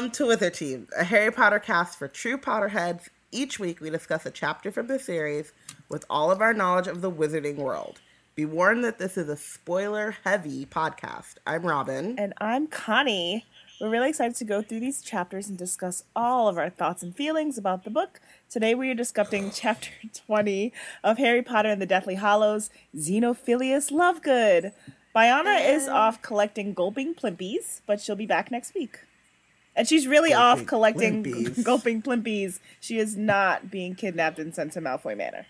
Welcome to Wizard Team, a Harry Potter cast for true Potterheads. Each week, we discuss a chapter from the series with all of our knowledge of the wizarding world. Be warned that this is a spoiler heavy podcast. I'm Robin. And I'm Connie. We're really excited to go through these chapters and discuss all of our thoughts and feelings about the book. Today, we are discussing chapter 20 of Harry Potter and the Deathly Hallows Xenophilius Lovegood. Biana is off collecting gulping plimpies, but she'll be back next week. And she's really off collecting plimpies. gulping plimpies. She is not being kidnapped and sent to Malfoy Manor.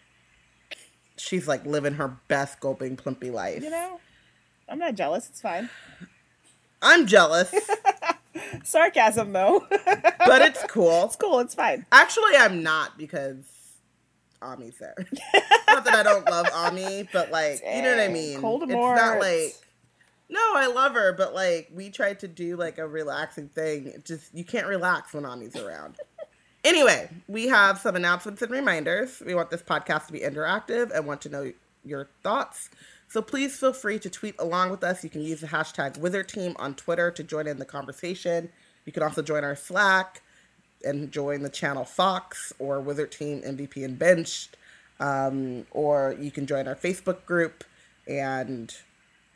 She's like living her best gulping plimpy life. You know? I'm not jealous. It's fine. I'm jealous, Sarcasm, though. but it's cool. it's cool. It's fine. Actually, I'm not because Ami's there. not that I don't love Ami, but like, you know what I mean? Cold it's not like. No, I love her, but like we tried to do like a relaxing thing. It just you can't relax when Ami's around. anyway, we have some announcements and reminders. We want this podcast to be interactive and want to know your thoughts. So please feel free to tweet along with us. You can use the hashtag Wizard Team on Twitter to join in the conversation. You can also join our Slack and join the channel Fox or Wizard Team MVP and Benched. Um, or you can join our Facebook group and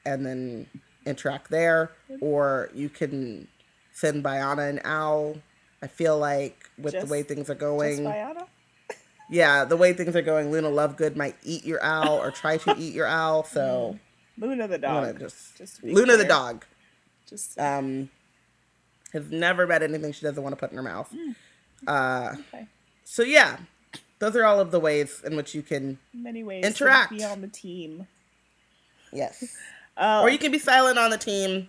and then interact there. Or you can send Biana an owl. I feel like with Just- the way things are going, yeah, the way things are going, Luna Lovegood might eat your owl or try to eat your owl. So Luna the dog. just, Just Luna the dog Just um, has never met anything she doesn't want to put in her mouth. Uh, okay. so yeah, those are all of the ways in which you can many ways Interact. to be on the team. yes, Uh, or you can be silent on the team.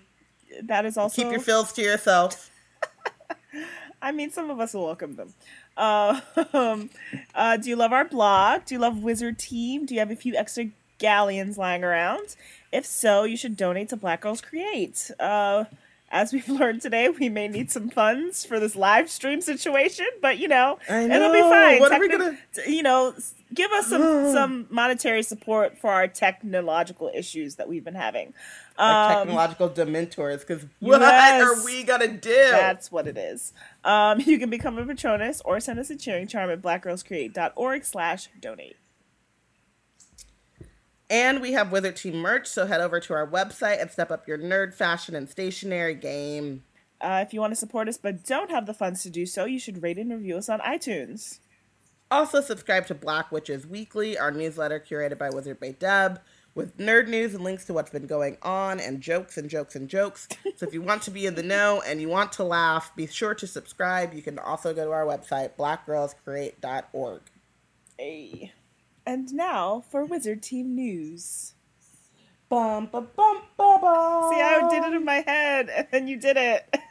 that is also Keep your fills to yourself. I mean, some of us will welcome them. Uh, um, uh, do you love our blog? Do you love Wizard Team? Do you have a few extra galleons lying around? If so, you should donate to Black Girls Create. Uh, as we've learned today, we may need some funds for this live stream situation, but you know, I it'll be fine. What are we gonna- You know, give us some some monetary support for our technological issues that we've been having. Our Um, technological dementors, because what yes. are we gonna do? That's what it is. Um, you can become a patronus or send us a cheering charm at blackgirlscreate.org slash donate. And we have Wizard Team merch, so head over to our website and step up your nerd fashion and stationery game. Uh, if you want to support us but don't have the funds to do so, you should rate and review us on iTunes. Also, subscribe to Black Witches Weekly, our newsletter curated by Wizard Bay Deb, with nerd news and links to what's been going on, and jokes and jokes and jokes. so, if you want to be in the know and you want to laugh, be sure to subscribe. You can also go to our website, blackgirlscreate.org. Hey. And now for Wizard Team News. Bum, ba, bum, ba, bum. See, I did it in my head, and then you did it.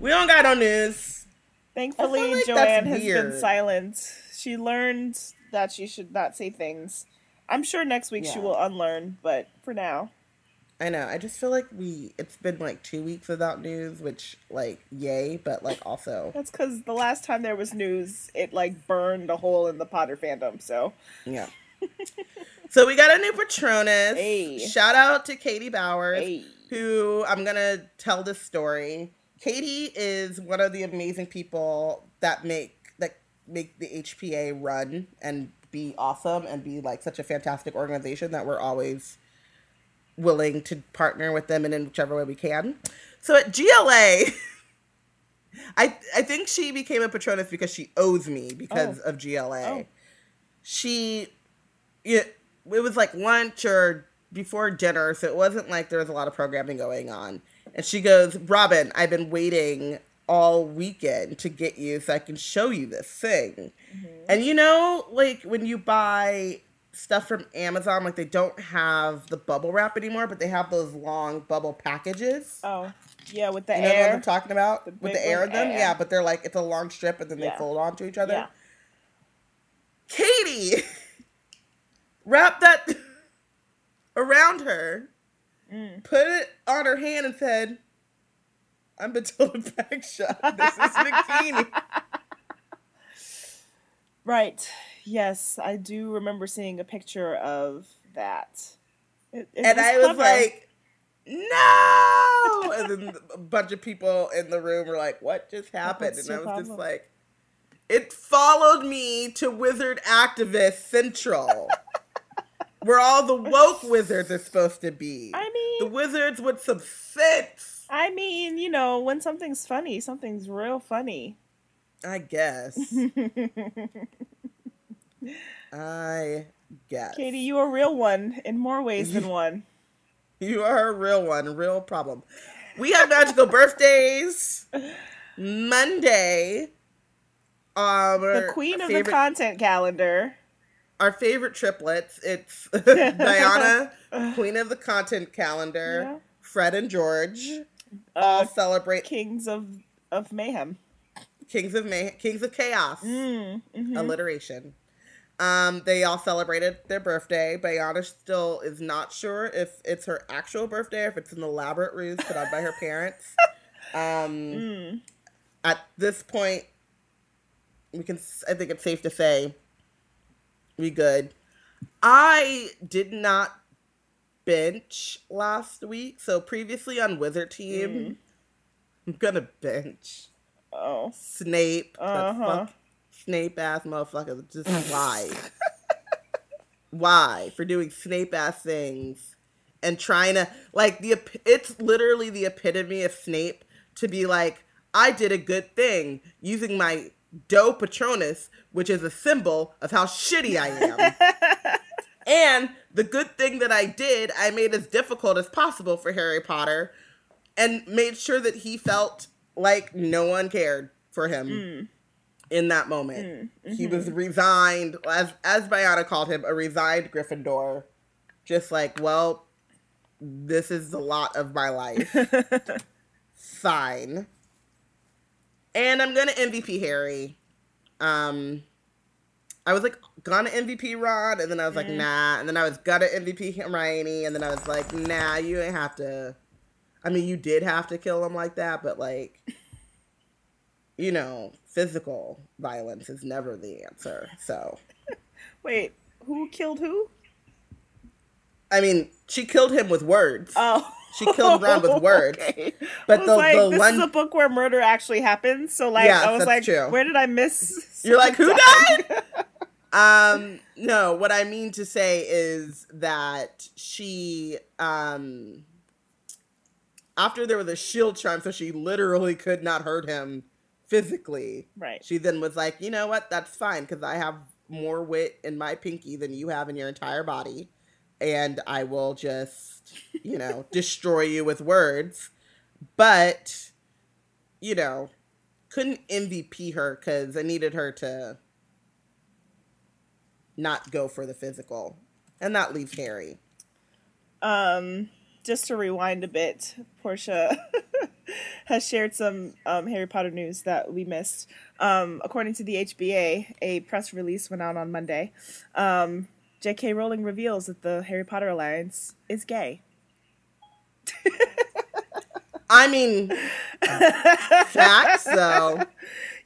We don't got no news. Thankfully, like Joanne has weird. been silent. She learned that she should not say things. I'm sure next week she will unlearn, but for now, I know. I just feel like we, it's been like two weeks without news, which, like, yay, but, like, also, That's because the last time there was news, it like burned a hole in the Potter fandom. So yeah. so, we got a new Patronus. Hey. Shout out to Katie Bowers. Hey. who I'm gonna tell this story. Katie is one of the amazing people that make that make the HPA run and be awesome and be like such a fantastic organization that we're always willing to partner with them in, in whichever way we can. So at GLA, I I think she became a patroness because she owes me because Oh. of GLA. Oh. She it, it was like lunch or before dinner, so it wasn't like there was a lot of programming going on. And she goes, Robin, I've been waiting all weekend to get you so I can show you this thing. Mm-hmm. And you know, like when you buy stuff from Amazon, like they don't have the bubble wrap anymore, but they have those long bubble packages. oh yeah, with the You know what air. I'm talking about? The With the air in them? air. Yeah, but they're like, it's a long strip and then they Yeah. fold onto each other. yeah. Katie wrap that around her, Mm. put it on her hand, and said, I'm Bathilda Bagshot. This is Bikini. Right. Yes, I do remember seeing a picture of that. It- it and I was clever. like, no. and then a bunch of people in the room were like, what just happened? What's And I was just like, it followed me to Wizard Activist Central. where all the woke wizards are supposed to be. I mean, the wizards with some sense. I mean, you know, when something's funny, something's real funny. I guess. I guess. Katie, you are a real one in more ways than one. You are a real one, real problem. We have magical birthdays. Monday. Um, The queen of the content calendar. our favorite triplets. It's Diana, queen of the content calendar. Yeah. Fred and George all Uh, celebrate kings of of mayhem. Kings of May, Kings of Chaos. Mm, mhm. alliteration. Um, they all celebrated their birthday. Bayana still is not sure if it's her actual birthday or if it's an elaborate ruse put on by her parents. Um, Mm. at this point, we can. I think it's safe to say we good. I did not bench last week, so previously on Wizard Team, I'm gonna bench Oh. Snape. Uh-huh. fuck- Snape ass motherfucker. Just why? why for doing Snape ass things and trying to like the it's literally the epitome of Snape to be like I did a good thing using my doe Patronus, which is a symbol of how shitty I am. and the good thing that I did, I made as difficult as possible for Harry Potter and made sure that he felt like no one cared for him Mm. in that moment. He was resigned, as as Bayana called him, a resigned Gryffindor. Just like, well, this is the lot of my life. Fine. And I'm gonna MVP Harry. Um I was like gonna MVP Ron, and then I was like, nah, and then I was gonna MVP Hermione, and then I was like, nah, you ain't have to I mean you did have to kill him like that, but like you know, physical violence is never the answer. So Wait, who killed who? I mean, she killed him with words. Oh. She killed Ron with words. Okay. But the- like, the this one- is a book where murder actually happens. So like, Yes, I was like, true. where did I miss? You're like, who died? um no what i mean to say is that she um after there was a shield charm so she literally could not hurt him physically. Right. she then was like you know what? That's fine because i have more wit in my pinky than you have in your entire body and i will just you know destroy you with words. But you know couldn't mvp her because i needed her to not go for the physical and that leaves harry. Um, just to rewind a bit, Portia has shared some um, Harry Potter news that we missed. Um, according to the HPA, a press release went out on Monday. Um, J.K. Rowling reveals that the Harry Potter Alliance is gay. i mean facts though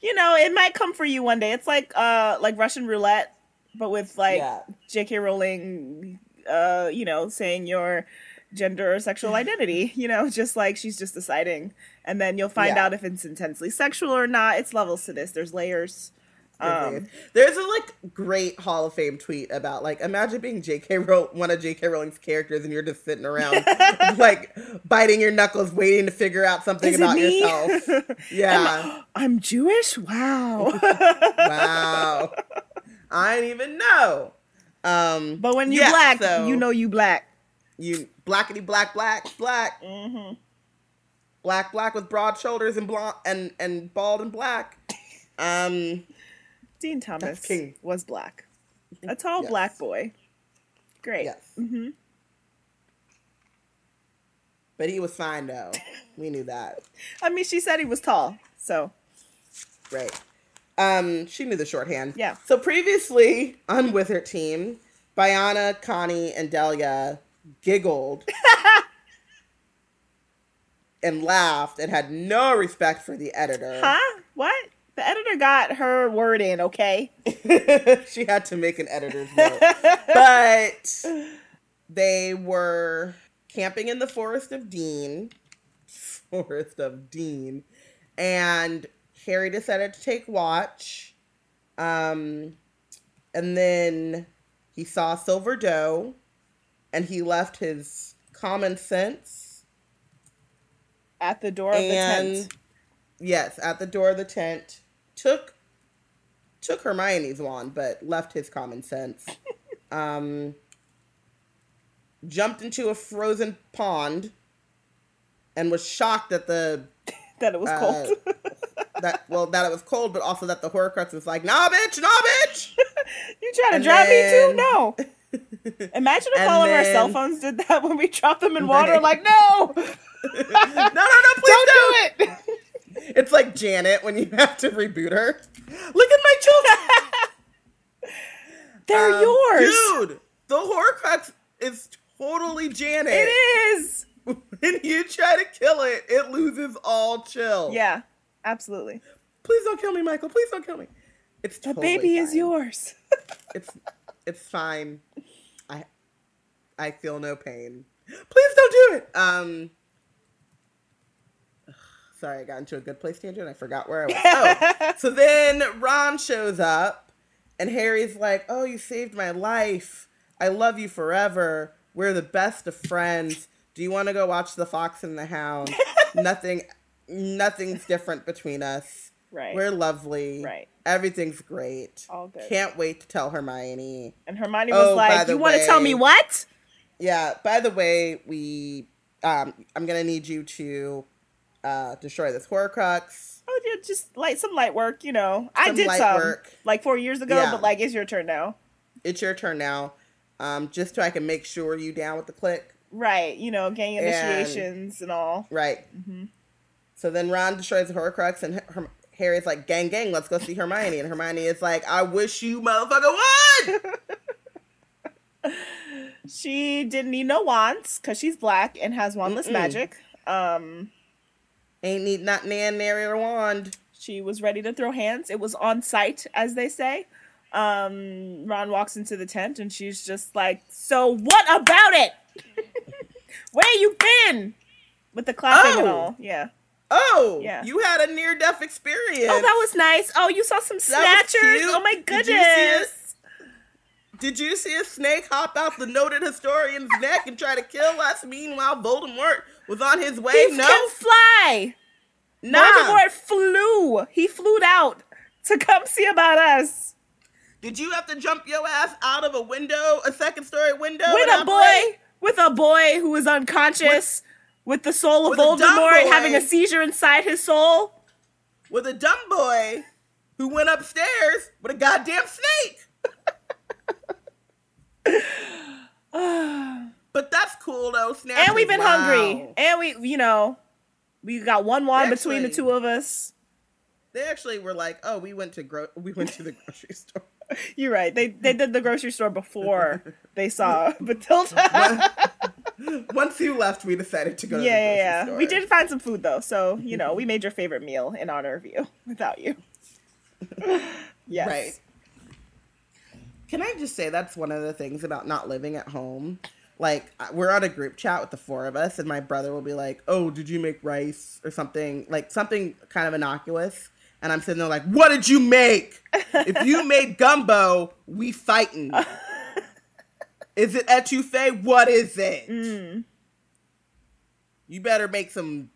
You know, it might come for you one day. It's like uh, like Russian roulette, but with like Yeah. J.K. Rowling, uh, you know, saying your gender or sexual identity. You know, just like she's just deciding, and then you'll find Yeah. out if it's intensely sexual or not. It's levels to this. There's layers. Um, There's a like great Hall of Fame tweet about like imagine being J.K. Row- one of J.K. Rowling's characters and you're just sitting around like biting your knuckles, waiting to figure out something is about yourself. Yeah. I- I'm Jewish. Wow. wow. I didn't even know. Um, but when you're yeah, black, so you know you black. You blackety black black black hmm black black with broad shoulders and blonde and and bald and black. Um, Dean Thomas king. was black. A tall Yes. black boy. Great. yes, hmm but he was fine though. We knew that. I mean, she said he was tall, so Right. Um, she knew the shorthand. Yeah. So previously on Wizard Team, Biana, Connie, and Delia giggled and laughed and had no respect for the editor. huh? What? The editor got her word in, okay? she had to make an editor's note. but they were camping in the forest of Dean. Forest of Dean. And Harry decided to take watch. Um, and then he saw Silver Doe and he left his common sense At the door of the tent. yes, at the door of the tent, took took Hermione's wand, but left his common sense. um, jumped into a frozen pond, and was shocked that the That it was uh, cold. that well that it was cold, but also that the Horcrux was like, "Nah, bitch, nah, bitch." you trying to and drown me too? No. Imagine if And all of our cell phones did that when we dropped them in water. Right. Like, no, no, no, no, please don't do it. It's like Janet when you have to reboot her. Look at my children. They're Um, yours. dude. The Horcrux is totally Janet. It is. When you try to kill it, it loses all chill. Yeah, absolutely. Please don't kill me, Michael. Please don't kill me. It's The totally baby is yours. It's it's fine. I feel no pain. Please don't do it. Um. Sorry, I got into a good place tangent. I forgot where I was. Oh, so then Ron shows up, and Harry's like, "Oh, you saved my life. I love you forever. We're the best of friends. Do you want to go watch The Fox and the Hound? Nothing, nothing's different between us. Right. We're lovely. Right. Everything's great. All good. Can't wait to tell Hermione. and Hermione Oh, was by like, "You want to tell me what?" Yeah. By the way, we, um, I'm gonna need you to, uh, destroy this Horcrux. Oh, yeah, just light some light work, you know. I did some work. like four years ago, Yeah. but like it's your turn now. It's your turn now. Um, just so I can make sure you down with the click. Right, you know, gang And- initiations and all. Right. Mm-hmm. So then Ron destroys the Horcrux, and Her- Harry's like, "Gang, gang, let's go see Hermione." And Hermione is like, "I wish you motherfucker would." She didn't need no wands because she's black and has wandless Mm-mm. magic. Um, Ain't need not man nary or wand. she was ready to throw hands. It was on site, as they say. Um, Ron walks into the tent and she's just like, "So what about it? Where you been?" With the clapping and Oh. all, yeah. Oh, Yeah. you had a near death experience. Oh, that was nice. Oh, you saw some snatchers. Oh my Did you see it? goodness. Did you see a snake hop out the noted historian's neck and try to kill us? Meanwhile, Voldemort was on his way. He no, can fly. nah. Voldemort flew. He flew out to come see about us. Did you have to jump your ass out of a window, a second story window? with a boy, operate? with a boy who is unconscious, with, the soul of with a Voldemort having a seizure inside his soul. with a dumb boy who went upstairs with a goddamn snake. But that's cool though. Snap and we've been wow. hungry. And we, you know, we got one wand between the two of us. They actually were like, "Oh, we went to gro- we went to the grocery store." You're right. They they did the grocery store before they saw Bathilda. Once you left, we decided to go. yeah, to the yeah, yeah. store. We did find some food though, so you know, we made your favorite meal in honor of you without you. yes. Right. Can I just say that's one of the things about not living at home? Like we're on a group chat with the four of us, and my brother will be like, "Oh, did you make rice or something? Like something kind of innocuous." And I'm sitting there like, "What did you make? if you made gumbo, we fighting. is it etouffee? What is it? Mm. You better make some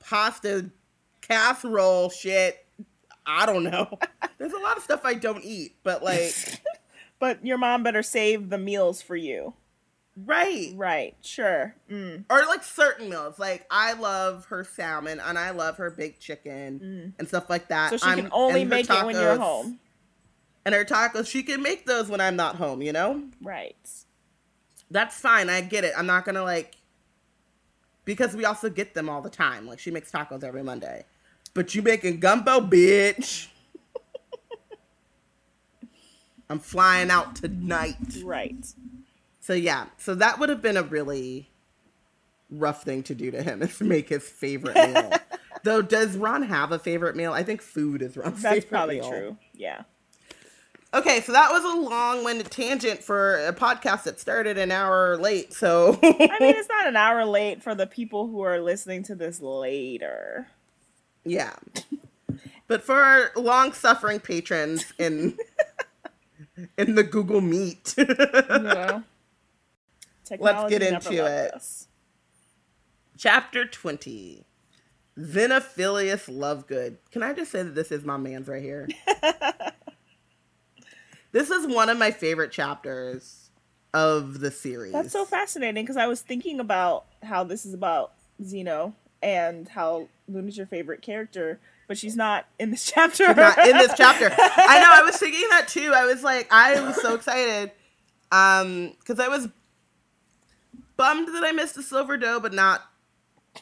pasta casserole shit. I don't know. There's a lot of stuff I don't eat, but like, But your mom better save the meals for you. right. Right. Sure. Mm. Or like certain meals. Like I love her salmon and I love her baked chicken and stuff like that. So she I'm- can only make it when you're home. And her tacos, she can make those when I'm not home, you know? Right. That's fine. I get it. I'm not gonna like because we also get them all the time. Like she makes tacos every Monday. But you making gumbo, bitch. I'm flying out tonight. Right. So yeah, so that would have been a really rough thing to do to him is make his favorite meal. Though, does Ron have a favorite meal? I think food is Ron's That's favorite probably meal. true. Yeah. Okay, so that was a long-winded tangent for a podcast that started an hour late. So I mean, it's not an hour late for the people who are listening to this later. Yeah, but for our long-suffering patrons in in the Google Meet, You know? Let's get into it. us. chapter twenty, Xenophilius Lovegood. Can I just say that this is my man's right here? this is one of my favorite chapters of the series. That's so fascinating because I was thinking about how this is about Xeno and how Luna's your favorite character, but she's not in this chapter. not in this chapter. I know. I was thinking that too. I was like, I was so excited, um, because I was bummed that I missed the silver doe, but not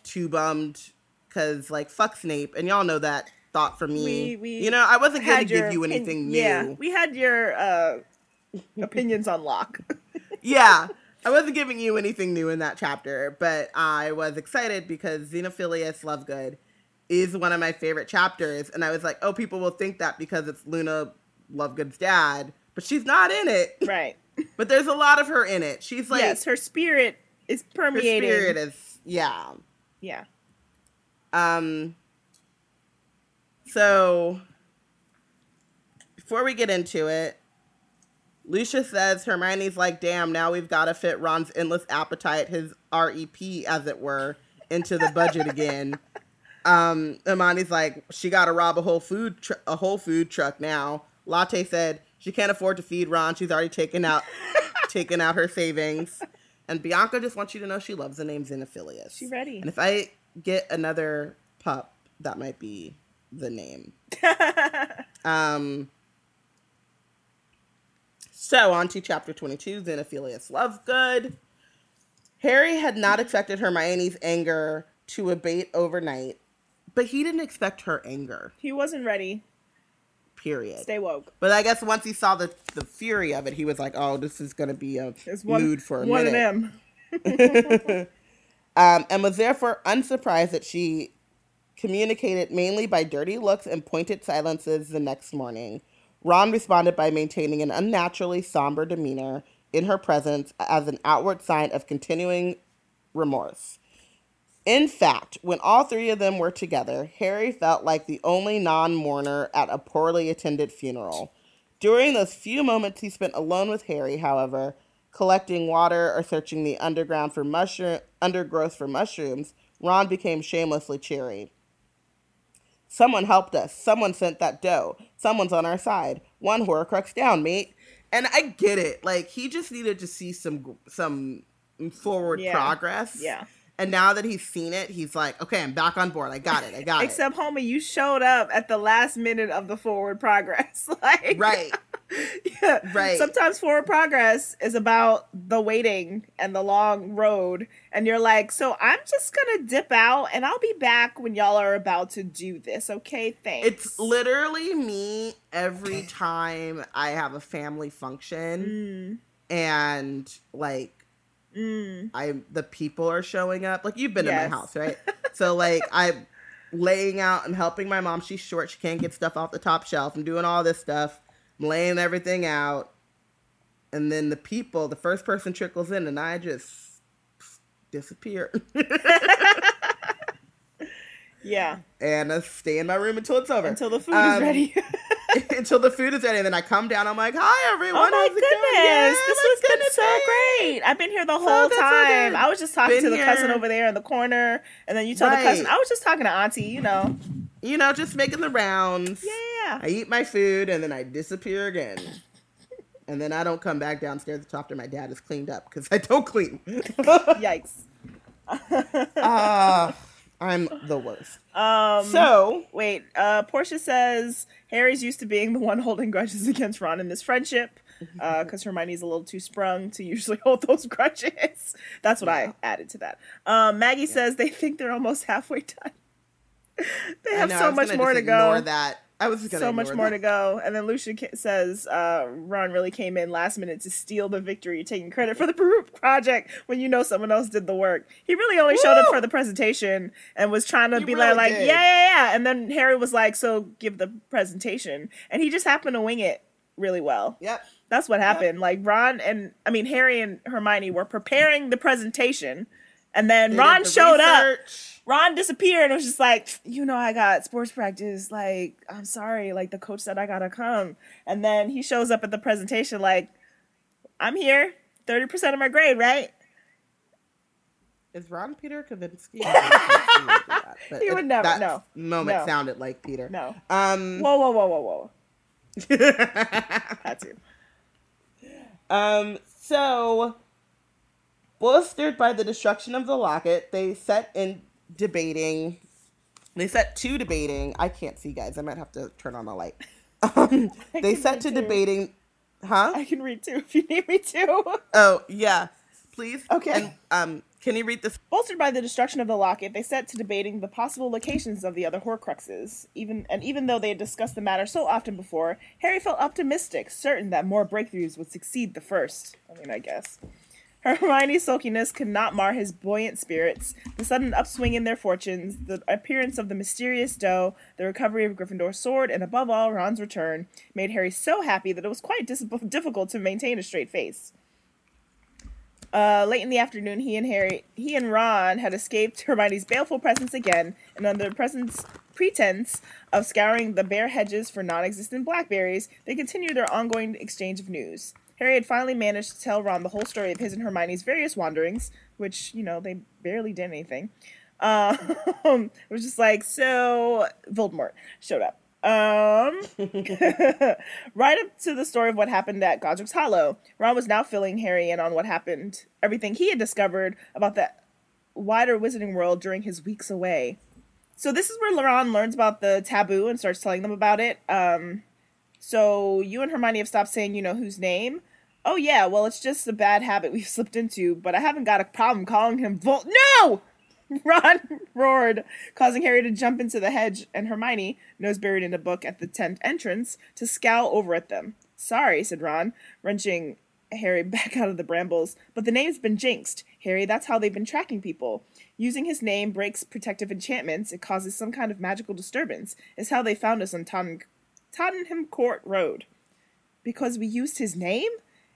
too bummed because like fuck Snape, and y'all know that thought from me. We- we you know, I wasn't gonna give you anything new. Yeah, we had your uh, opinions on lock. yeah. I wasn't giving you anything new in that chapter, but I was excited because Xenophilius Lovegood is one of my favorite chapters. And I was like, oh, people will think that because it's Luna Lovegood's dad, but she's not in it. right. But there's a lot of her in it. She's like, yes, her spirit is permeated. her spirit is, yeah. yeah. Um, so before we get into it, Lucia says Hermione's like, damn, now we've got to fit Ron's endless appetite, his REP, as it were, into the budget again. Um, Hermione's like, she got to rob a whole food tr- a whole food truck now. Latte said she can't afford to feed Ron. She's already taken out taken out her savings. And Bianca just wants you to know she loves the name Xenophilius. She ready. And if I get another pup, that might be the name. Um. So on to chapter twenty-two. Xenophilius Lovegood. Harry had not expected Hermione's anger to abate overnight, but he didn't expect her anger. he wasn't ready. Period. Stay woke. But I guess once he saw the the fury of it, he was like, "Oh, this is gonna be a It's one, mood for a one minute." of them. um, and was therefore unsurprised that she communicated mainly by dirty looks and pointed silences the next morning. Ron responded by maintaining an unnaturally somber demeanor in her presence as an outward sign of continuing remorse. In fact, when all three of them were together, Harry felt like the only non mourner at a poorly attended funeral. During those few moments he spent alone with Harry, however, collecting water or searching the underground for mushroom undergrowth for mushrooms, Ron became shamelessly cheery. Someone helped us. Someone sent that doe. Someone's on our side. One Horcrux down, mate. And I get it. Like he just needed to see some some forward Yeah. progress. Yeah. And now that he's seen it, he's like, okay, I'm back on board. I got it. I got it. Except, homie, you showed up at the last minute of the forward progress. like. Right. yeah. Right. Sometimes forward progress is about the waiting and the long road, and you're like, so I'm just gonna dip out, and I'll be back when y'all are about to do this. Okay, thanks. It's literally me every time I have a family function Mm, and like mm. I the people are showing up. Like you've been in my house, right? so like I'm laying out I'm helping my mom. She's short. She can't get stuff off the top shelf. I'm doing all this stuff. I'm laying everything out. And then the people, the first person trickles in and I just disappear. Yeah. and I stay in my room until it's over. Until the food Um, is ready. until the food is ready. And then I come down. I'm like, hi, everyone. Oh my how's goodness, Yeah, this has been so hey." great. I've been here the So whole good, so time. good. I was just talking Been to the cousin over there in the corner, and then you told the cousin. I was just talking to auntie. You know. You know, just making the rounds. Yeah. I eat my food and then I disappear again. And then I don't come back downstairs until after my dad is cleaned up because I don't clean. Yikes. Ah, I'm the worst. Um. So, Wait, uh, Portia says Harry's used to being the one holding grudges against Ron in this friendship because Hermione's a little too sprung to usually hold those grudges. That's what Yeah. I added to that. Um, Maggie says they think they're almost halfway done. they have know, so much more to ignore go. That I was gonna So much more that. to go. And then Lucia says uh, Ron really came in last minute to steal the victory, taking credit for the project when you know someone else did the work. He really only showed up for the presentation and was trying to He be really like, like yeah, yeah, yeah. And then Harry was like, so give the presentation. And he just happened to wing it. really well. Yep. That's what happened. Like Ron and I mean Harry and Hermione were preparing the presentation, and then They Ron the showed up. Ron disappeared and was just like, you know, I got sports practice. Like, I'm sorry. Like, the coach said I gotta come. And then he shows up at the presentation, like, I'm here. 30% of my grade, right? Is Ron Peter Kavinsky? I don't know if he would that, He would never- that no. Moment No. sounded like Peter. No. Um. Whoa, whoa, whoa, whoa, whoa. Had to. um. So, bolstered by the destruction of the locket, they set in debating. They set to debating. I can't see, guys. I might have to turn on the light. Um, they set to too. debating. Huh? I can read too if you need me to. Oh yeah, please. Okay. And um, can you read this? Bolstered by the destruction of the locket, they set to debating the possible locations of the other Horcruxes. Even and even though they had discussed the matter so often before, Harry felt optimistic, certain that more breakthroughs would succeed the first. I mean, I guess. Hermione's sulkiness could not mar his buoyant spirits. The sudden upswing in their fortunes, the appearance of the mysterious doe, the recovery of Gryffindor's sword, and above all, Ron's return, made Harry so happy that it was quite dis- difficult to maintain a straight face. Uh, late in the afternoon, he and Harry, he and Ron had escaped Hermione's baleful presence again, and under the presence pretense of scouring the bare hedges for non-existent blackberries, they continued their ongoing exchange of news. Harry had finally managed to tell Ron the whole story of his and Hermione's various wanderings, which you know they barely did anything. Um, it was just like so. Voldemort showed up. Um, right up to the story of what happened at Godric's Hollow, Ron was now filling Harry in on what happened, everything he had discovered about the wider wizarding world during his weeks away. So this is where Ron learns about the taboo and starts telling them about it. Um, so you and Hermione have stopped saying you know whose name. Oh yeah, well it's just a bad habit we've slipped into, but I haven't got a problem calling him Vol. No! Ron roared, causing Harry to jump into the hedge, and Hermione, nose buried in a book at the tent entrance, to scowl over at them. Sorry, said Ron, wrenching Harry back out of the brambles, but the name's been jinxed. Harry, that's how they've been tracking people. Using his name breaks protective enchantments, it causes some kind of magical disturbance. It's how they found us on Totten- Tottenham Court Road. Because we used his name?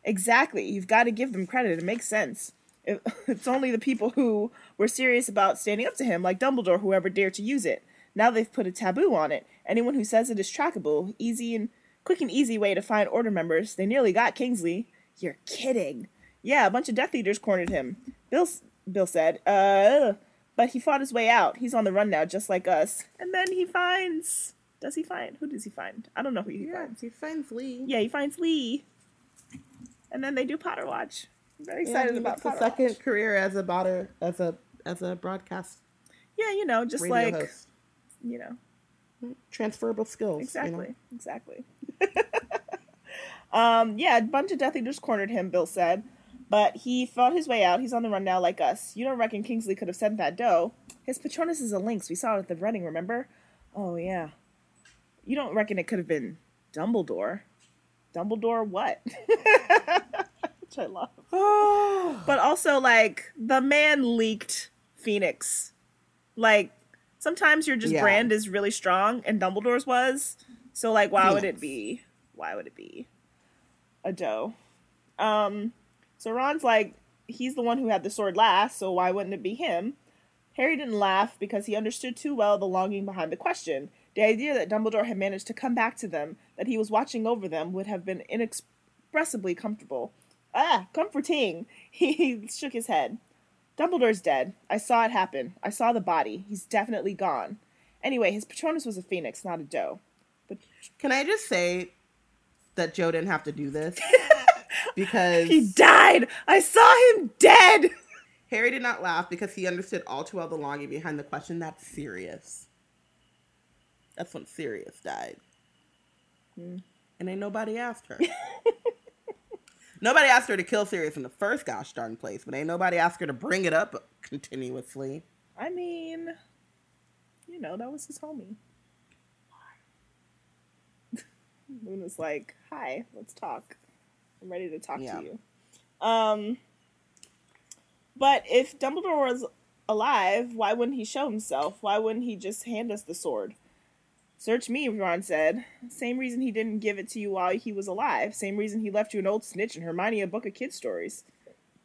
Exactly. You've got to give them credit. It makes sense. It, it's only the people who were serious about standing up to him, like Dumbledore, who ever dared to use it. Now they've put a taboo on it. Anyone who says it is trackable, easy and quick and easy way to find order members. They nearly got Kingsley. You're kidding. Yeah, a bunch of Death Eaters cornered him. Bill, Bill said, uh, but he fought his way out. He's on the run now, just like us. And then he finds. Does he find? Who does he find? I don't know who he Yeah, finds. he finds Lee. Yeah, he finds Lee. And then they do Potter Watch. I'm very Yeah, excited he about a second Watch. career as a botter, as a as a broadcast Yeah, you know, just like host. you know, Transferable skills. you exactly, know? exactly. um, yeah, a bunch of Death Eaters cornered him. Bill said, but he fought his way out. He's on the run now, like us. You don't reckon Kingsley could have sent that doe? His Patronus is a lynx. We saw it at the running. Remember? Oh yeah. You don't reckon it could have been Dumbledore? Dumbledore what? Which I love. but also like the man leaked Phoenix. Like sometimes your just Yeah. brand is really strong, and Dumbledore's was. So like, why would it be? Why would it be a doe? Um. So Ron's like, he's the one who had the sword last, so why wouldn't it be him? Harry didn't laugh because he understood too well the longing behind the question. The idea that Dumbledore had managed to come back to them, that he was watching over them, would have been inexpressibly comfortable. Ah, comforting. He shook his head. Dumbledore's dead. I saw it happen. I saw the body. He's definitely gone. Anyway, his Patronus was a phoenix, not a doe. But Can I just say that Joe didn't have to do this because he died. I saw him dead. Harry did not laugh because he understood all too well the longing behind the question. That's Sirius. That's when Sirius died. Hmm. And ain't nobody asked her. nobody asked her to kill Sirius in the first gosh darn place, but ain't nobody asked her to bring it up continuously. I mean, you know, that was his homie. Moon was like, "Hi, let's talk. I'm ready to talk Yeah. to you." Um, but if Dumbledore was alive, why wouldn't he show himself? Why wouldn't he just hand us the sword? Search me, Ron said. Same reason he didn't give it to you while he was alive. Same reason he left you an old snitch and Hermione a book of kid stories.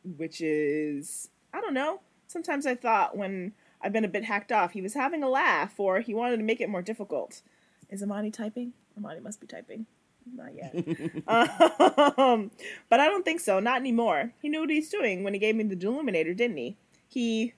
Which is, I don't know. Sometimes I thought when I've been a bit hacked off, he was having a laugh or he wanted to make it more difficult. Is Amani typing? Amani must be typing. Not yet. um, but I don't think so. Not anymore. He knew what he's doing when he gave me the Deluminator, didn't he? He,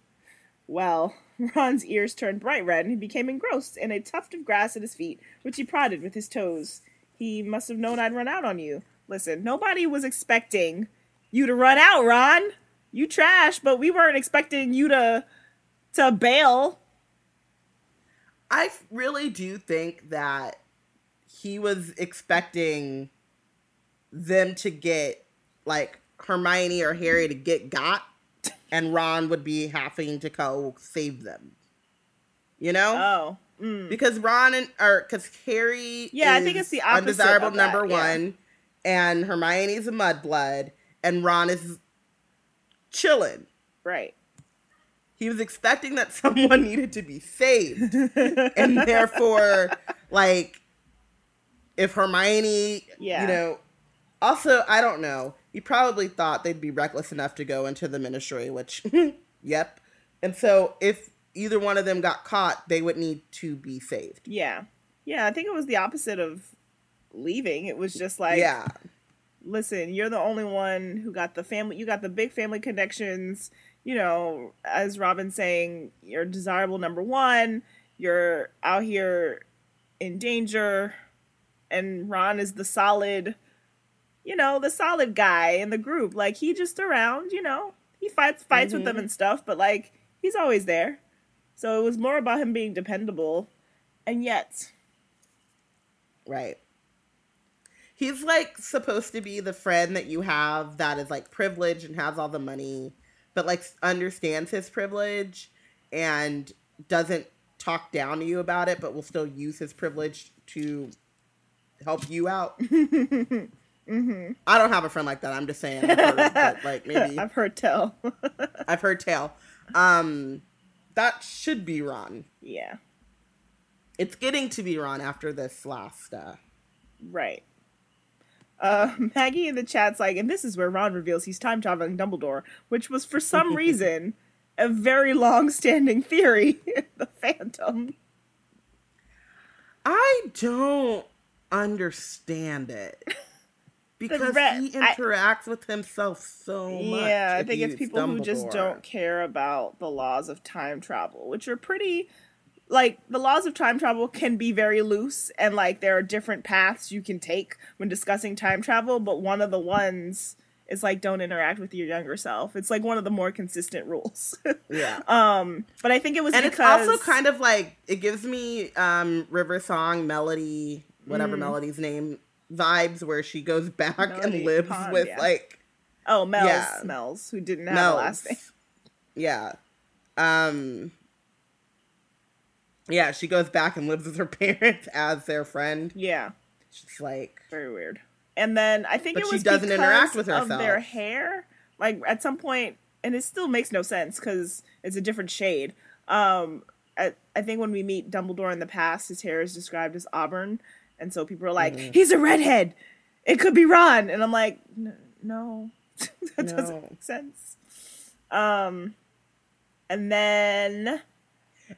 well, Ron's ears turned bright red and he became engrossed in a tuft of grass at his feet, which he prodded with his toes. He must have known I'd run out on you. Listen, nobody was expecting you to run out, Ron. You trash, but we weren't expecting you to to bail. I really do think that he was expecting them to get like Hermione or Harry to get got and Ron would be having to go save them. You know? Oh. Mm. Because Ron and or because Harry Yeah, I think it's the opposite undesirable that, number yeah. one and Hermione's a mudblood and Ron is chilling. Right. He was expecting that someone needed to be saved. and therefore, like, if Hermione, Yeah. you know, also, I don't know. He probably thought they'd be reckless enough to go into the ministry, which, yep. And so, if either one of them got caught, they would need to be saved. Yeah. Yeah, I think it was the opposite of leaving. It was just like yeah. listen, you're the only one who got the family you got the big family connections, you know, as Robin's saying, you're desirable number 1, you're out here in danger and Ron is the solid you know, the solid guy in the group. Like he just around, you know. He fights fights with them Mhm. and stuff, but like he's always there. So it was more about him being dependable. And yet, Right. He's like supposed to be the friend that you have that is like privileged and has all the money, but like understands his privilege and doesn't talk down to you about it, but will still use his privilege to help you out. hmm I don't have a friend like that. I'm just saying, I've heard, but like maybe I've heard tell. I've heard tale. Um, that should be Ron. yeah, It's getting to be Ron after this last. uh right. Uh, Maggie in the chat's like, and this is where Ron reveals he's time traveling Dumbledore, which was for some reason a very long standing theory in the fandom. I don't understand it. Because he I- interacts with himself so much. Yeah, I think it's people who just don't care about the laws of time travel, which are pretty like the laws of time travel can be very loose and like there are different paths you can take when discussing time travel, but one of the ones is like don't interact with your younger self. It's like one of the more consistent rules. Yeah. um, but I think it was And it's also kind of like it gives me um River Song melody, whatever Mm. melody's name, vibes where she goes back Melody and lives Pond, with yeah. like oh Mel's yeah. Mel's who didn't have a last name. Yeah. Um Yeah, she goes back and lives with her parents as their friend. Yeah. She's like Very weird. And then I think But it she was doesn't because interact with of their hair. Like at some point, and it still makes no sense because it's a different shade. Um, I, I think when we meet Dumbledore in the past, his hair is described as auburn, and so people are like, Mhm. "He's a redhead. It could be Ron," and I'm like, "No, that No. doesn't make sense." Um, and then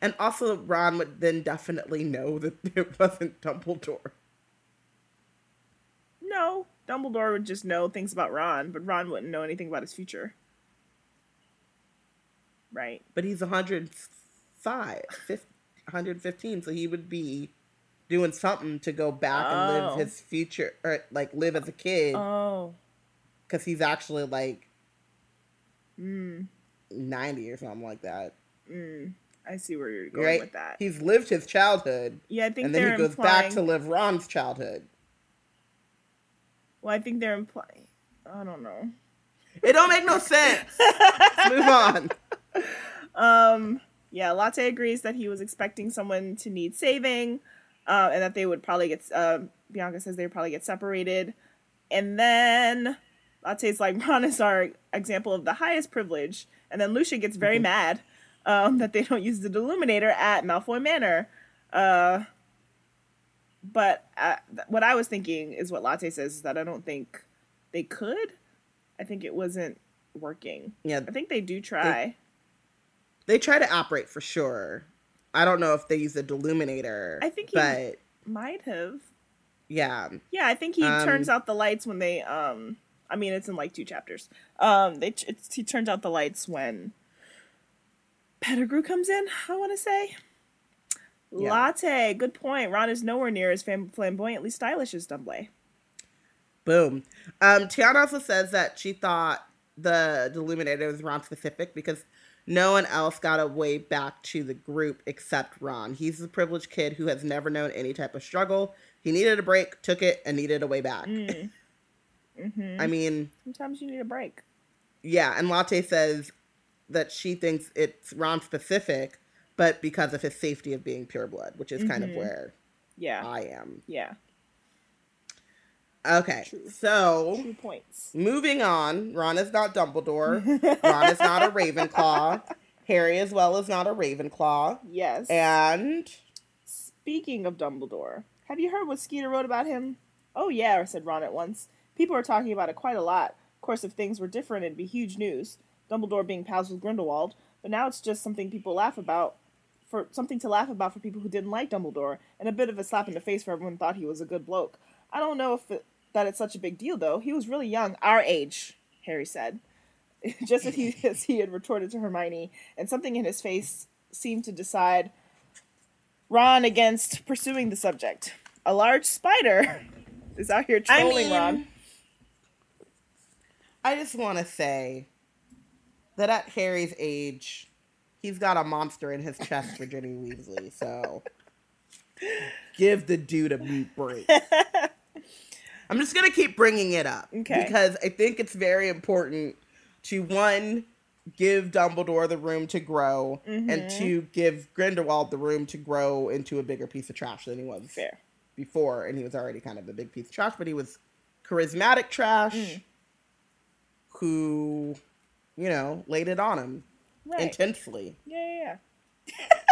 And also, Ron would then definitely know that it wasn't Dumbledore. no, Dumbledore would just know things about Ron, but Ron wouldn't know anything about his future. Right. But he's 105, 115, so he would be doing something to go back and Oh. live his future, or like live as a kid, Oh. because he's actually like Mm, 90 or something like that. mm. I see where you're going Right? with that. He's lived his childhood, yeah, I think and then he goes implying. back to live Ron's childhood. well, I think they're implying. I don't know. It don't make no sense. Let's move on. Um. Yeah, Latte agrees that he was expecting someone to need saving, uh, and that they would probably get. Uh, Bianca says they would probably get separated, and then Latte's like Ron is our example of the highest privilege, and then Lucia gets very Mhm. mad um, that they don't use the Deluminator at Malfoy Manor. Uh, but uh, th- what I was thinking is what Latte says is that I don't think they could. I think it wasn't working. Yeah, I think they do try. they try to operate for sure. I don't know if they use a deluminator. I think he- but Might have. yeah, Yeah, I think he Um, turns out the lights when they um I mean it's in like two chapters. Um they it's, he turns out the lights when Pettigrew comes in, I want to say. Yeah. Latte, good point. Ron is nowhere near as flam- flamboyantly stylish as Dumbledore. boom. Um, Tiana also says that she thought the deluminator was Ron specific because no one else got a way back to the group except Ron. He's the privileged kid who has never known any type of struggle. He needed a break, took it, and needed a way back. Mm. hmm I mean, Sometimes you need a break. yeah, and Latte says that she thinks it's Ron specific, but because of his safety of being pure blood, which is kind of Mhm. where Yeah. I am. yeah. Okay, True. so Two points. moving on. Ron is not Dumbledore. Ron is not a Ravenclaw. Harry as well is not a Ravenclaw. Yes. And Speaking of Dumbledore, have you heard what Skeeter wrote about him? Oh, yeah, said Ron at once. People are talking about it quite a lot. Of course, if things were different, it'd be huge news. Dumbledore being pals with Grindelwald, but now it's just something people laugh about. For something to laugh about for people who didn't like Dumbledore, and a bit of a slap in the face for everyone who thought he was a good bloke. I don't know if it, that it's such a big deal, though. He was really young, our age, Harry said, just as he as he had retorted to Hermione, and something in his face seemed to decide Ron against pursuing the subject. A large spider is out here I trolling mean, Ron. I just want to say that at Harry's age, he's got a monster in his chest for Ginny Weasley. So give the dude a mute break. I'm just gonna keep bringing it up Okay. because I think it's very important to one give Dumbledore the room to grow, and Mhm. two give Grindelwald the room to grow into a bigger piece of trash than he was Fair. before, and he was already kind of a big piece of trash, but he was charismatic trash Mm. who, you know, laid it on him Right. intensely. Yeah, yeah, yeah.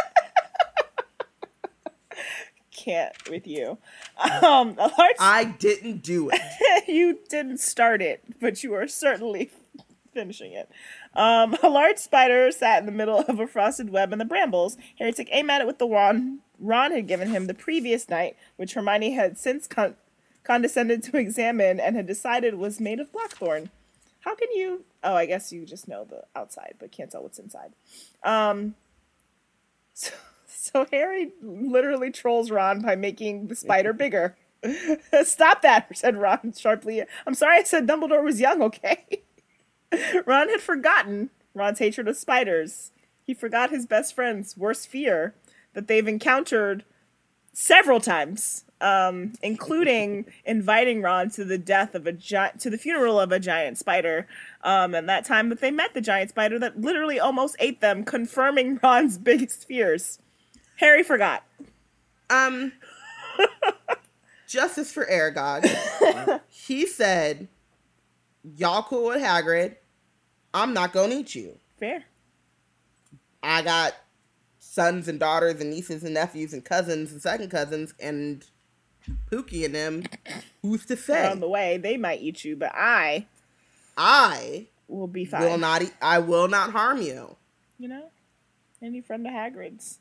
Can't with you. Um, a large. I didn't do it. you didn't start it, but you are certainly finishing it. Um, a large spider sat in the middle of a frosted web in the brambles. Harry took aim at it with the wand Ron had given him the previous night, which Hermione had since con- condescended to examine and had decided was made of blackthorn. How can you? Oh, I guess you just know the outside, but can't tell what's inside. Um, so, so Harry literally trolls Ron by making the spider bigger. Stop that, said Ron sharply. I'm sorry I said Dumbledore was young, okay? Ron had forgotten Ron's hatred of spiders. He forgot his best friend's worst fear that they've encountered several times, um, including inviting Ron to the death of a giant, to the funeral of a giant spider, um, and that time that they met the giant spider that literally almost ate them, confirming Ron's biggest fears. Harry forgot. Um, justice for Aragog. he said, "Y'all cool with Hagrid? I'm not gonna eat you. Fair. I got sons and daughters and nieces and nephews and cousins and second cousins and Pookie and them. Who's to say? On the way, they might eat you, but I I will be fine. will not. Eat, I will not harm you. You know, any friend of Hagrid's.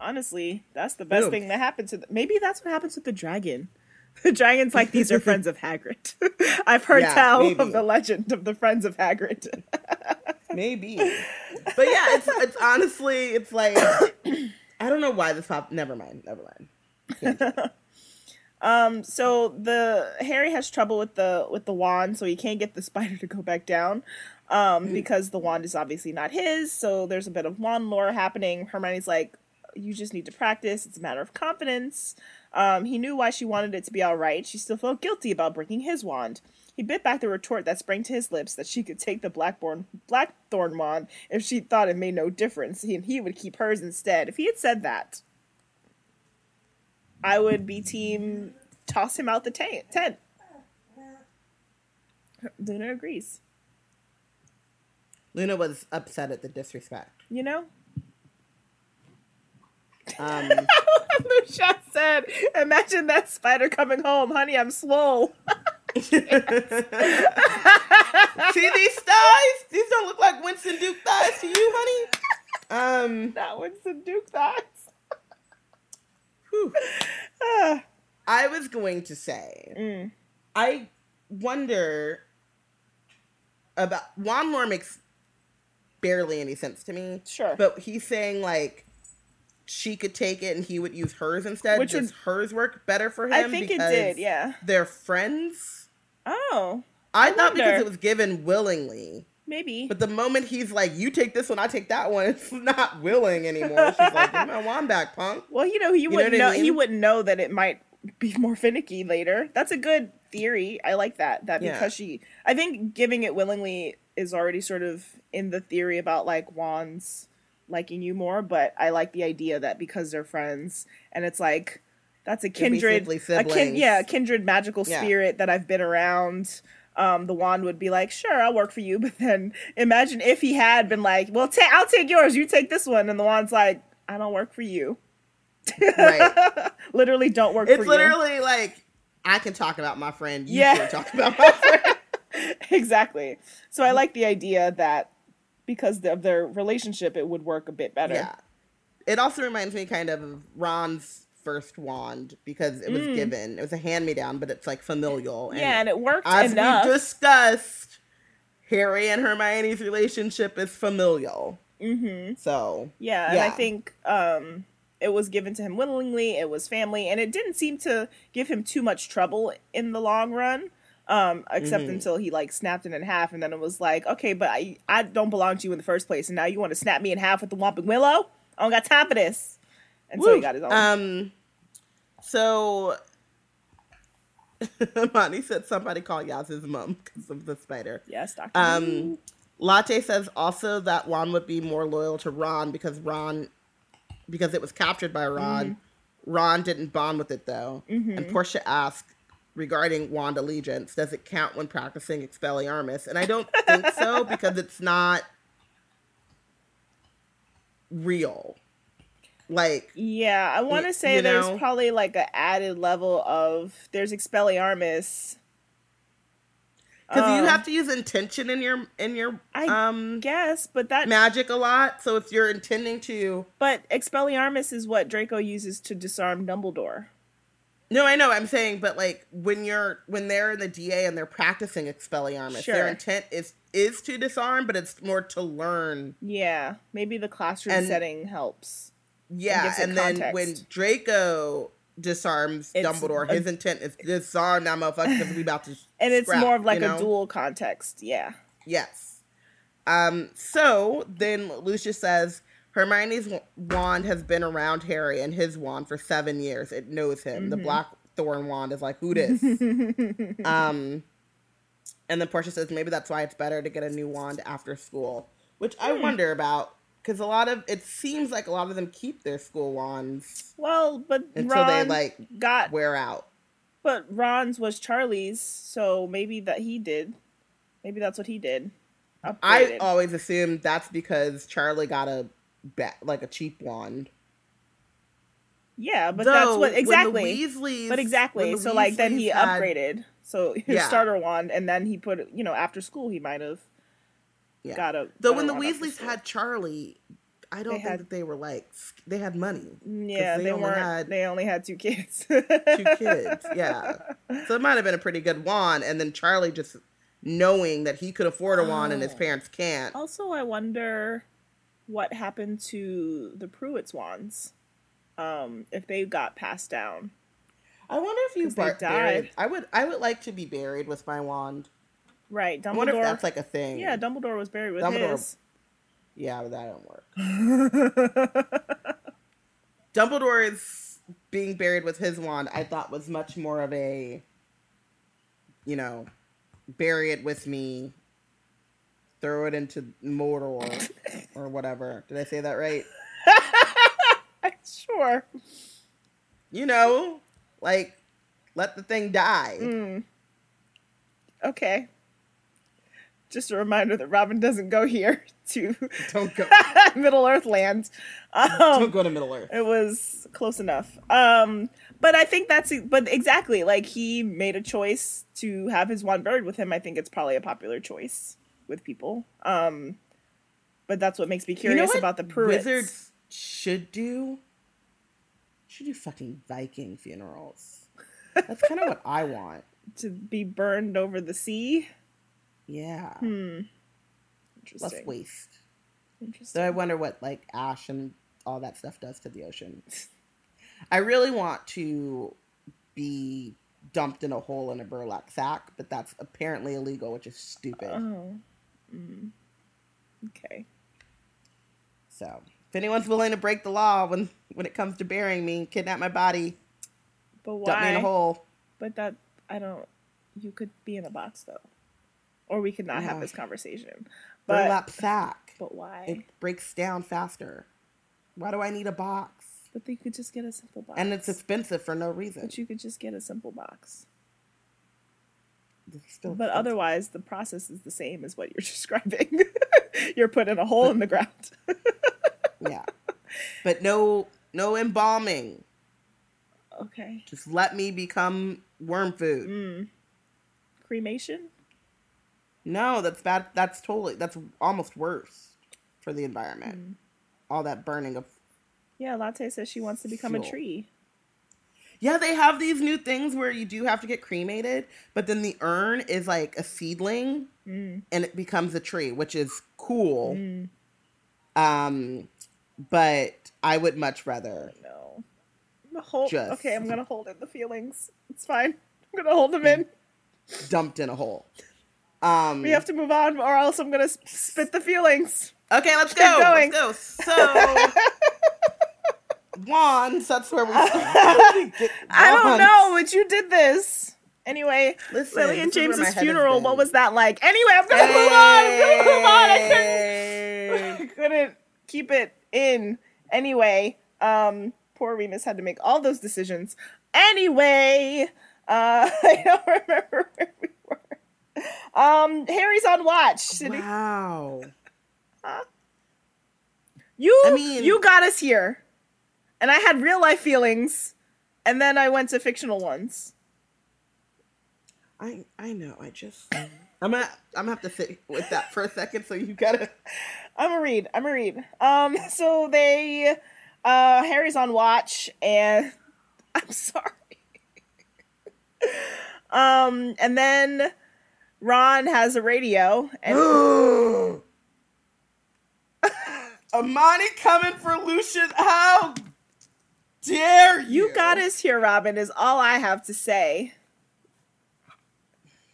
Honestly, that's the best Boom. thing that happened to. The, maybe that's what happens with the dragon. The dragon's like these are friends of Hagrid. I've heard Yeah, tell maybe. of the legend of the friends of Hagrid. Maybe, but yeah, it's it's honestly it's like I don't know why this pop. Never mind. Never mind. Um, so the Harry has trouble with the with the wand, so he can't get the spider to go back down. Um, because the wand is obviously not his, so there's a bit of wand lore happening. Hermione's like, "You just need to practice. It's a matter of confidence." Um, he knew why she wanted it to be all right. She still felt guilty about breaking his wand. He bit back the retort that sprang to his lips that she could take the Blackborn Blackthorn wand if she thought it made no difference, and he would keep hers instead. If he had said that, I would be team toss him out the ta- tent. Luna agrees. Luna was upset at the disrespect. You know, Um, Lucia said, "Imagine that spider coming home, honey. I'm swole." See these thighs? These don't look like Winston Duke thighs to you, honey. Um, that one's the Duke thighs. Ah, I was going to say, mm, I wonder about wand lore makes barely any sense to me, sure. but he's saying like she could take it and he would use hers instead. Which Does would- hers work better for him? I think it did. Yeah. They're friends. Oh, I, I thought because it was given willingly. maybe. But the moment he's like, "You take this one, I take that one," it's not willing anymore. She's like, "Give my wand back, punk." well, you know, he know wouldn't what I know. He wouldn't know that it might be more finicky later. That's a good theory. I like that. That Yeah. because she, I think giving it willingly is already sort of in the theory about like wands liking you more. But I like the idea that because they're friends and it's like that's a kindred, a kin- yeah, a kindred magical Yeah. spirit that I've been around. Um, the wand would be like, "Sure, I'll work for you," but then imagine if he had been like, "Well, ta- I'll take yours, you take this one," and the wand's like, "I don't work for you." Right. literally, don't work for It's you. literally like I can talk about my friend. You Yeah. can't talk about my friend. exactly. So I like the idea that because of their relationship, it would work a bit better. yeah. It also reminds me kind of of Ron's first wand because it was Mm. given. It was a hand me down, but it's like familial. Yeah, and it worked as enough. we discussed, Harry and Hermione's relationship is familial. hmm So Yeah, and I think um, it was given to him willingly. It was family, and it didn't seem to give him too much trouble in the long run. Um, except Mhm. until he like snapped it in half, and then it was like, okay, but I I don't belong to you in the first place, and now you want to snap me in half with the Whomping Willow? I don't got time for this. And so he got his own. Um, so Monty said somebody call Yaz's mom because of the spider. yes, Doctor. Um, Latte says also that Ron would be more loyal to Ron because Ron, because it was captured by Ron. Ron didn't bond with it though. And Portia asked regarding wand allegiance, does it count when practicing Expelliarmus? And I don't think so because it's not real. Like Yeah, I want to say there's know? probably like an added level of there's Expelliarmus. because you Um, have to use intention in your in your I um Guess, but that magic a lot. So if you're intending to but Expelliarmus is what Draco uses to disarm Dumbledore. No, I know. I'm saying, but like when you're when they're in the DA and they're practicing Expelliarmus, Sure. their intent is is to disarm, but it's more to learn. Yeah, maybe the classroom And- setting helps. Yeah, it and then when Draco disarms It's Dumbledore, a- his intent is disarm that motherfucker because we about to. And it's scrap, more of like you a know? dual context. Yeah. Yes. Um. So then Lucius says Hermione's wand has been around Harry and his wand for seven years. It knows him. The Mhm. Blackthorn wand is like, who this? Um, and then Portia says maybe that's why it's better to get a new wand after school, which I Hmm. wonder about because a lot of it seems like a lot of them keep their school wands well, but until Ron they like got wear out. but Ron's was Charlie's, so maybe that he did. Maybe that's what he did. I always assumed that's because Charlie got a ba- like a cheap wand. yeah, but Though, that's what when the exactly. Weasleys, But exactly. when the So like then he had- upgraded. So his Yeah. starter wand, and then he put you know after school he might have Yeah. got a. Though better when the Weasleys had Charlie, I don't They think had- that they were like they had money. Mm, yeah, they they, only weren't. had they only had two kids. Two kids, yeah. So it might have been a pretty good wand, and then Charlie just knowing that he could afford a wand and his Oh. parents can't. Also, I wonder what happened to the Prewett's wands. Um, if they got passed down. I wonder if you bar- buried. died. I would. I would like to be buried with my wand. Right, I wonder if Dumbledore. that's like a thing. yeah, Dumbledore was buried with Dumbledore- his. Yeah, but that don't work. Dumbledore's being buried with his wand, I thought was much more of a, you know, bury it with me, throw it into Mordor or whatever. Did I say that right? sure. You know, like let the thing die. Mm. Okay. just a reminder that Robin doesn't go here to Don't go. Middle Earth land. Um, Don't go to Middle Earth. it was close enough. Um, but I think that's but exactly like he made a choice to have his one bird with him. I think it's probably a popular choice with people. Um, but that's what makes me You know curious about the Prewetts. Wizards should do. Should do fucking Viking funerals. That's kind of what I want. to be burned over the sea. Yeah. Hmm. Less waste. Interesting. So I wonder what like ash and all that stuff does to the ocean. I really want to be dumped in a hole in a burlap sack, but that's apparently illegal, which is stupid. Oh. Mm. Okay. So if anyone's willing to break the law when when it comes to burying me, kidnap my body, But dump me in a why? hole. But that I don't. You could be in a box though, or we could not have this conversation. But Burlap sack. but why? It breaks down faster. Why do I need a box? but they could just get a simple box. And it's expensive for no reason. But you could just get a simple box. Still But otherwise, the process is the same as what you're describing. you're put in a hole in the ground. yeah. But no no embalming. okay. Just let me become worm food. Mm. Cremation? No, that's bad. That's totally. That's almost worse for the environment. Mm. All that burning of. Yeah, Latte says she wants to become a tree. Yeah, they have these new things where you do have to get cremated, but then the urn is like a seedling, Mm. and it becomes a tree, which is cool. Mm. Um, but I would much rather. No. Hold, Just- okay, I'm gonna hold in the feelings. It's fine. I'm gonna hold them in. dumped in a hole. Um, We have to move on, or else I'm gonna spit the feelings. Okay, let's Keep go. going. Let's go. So, wands. That's where we. I I don't know, but you did this. Anyway, Listen, Lily and this is where my James's funeral. What was that like? Anyway, I'm gonna move on. I'm gonna move on. I couldn't. I couldn't keep it in. Anyway, um, poor Remus had to make all those decisions. Anyway, uh, I don't remember where we were. Um, Harry's on watch. sitting- Wow. You, I mean- you got us here, and I had real life feelings, and then I went to fictional ones. I I know. I just. I'm gonna I'm gonna have to sit with that for a second. So you gotta. I'm a read. I'm a read. Um, so they, uh, Harry's on watch, and I'm sorry. um, and then Ron has a radio, and Amani coming for Lucian. How dare you? you got us here, Robin. Is all I have to say.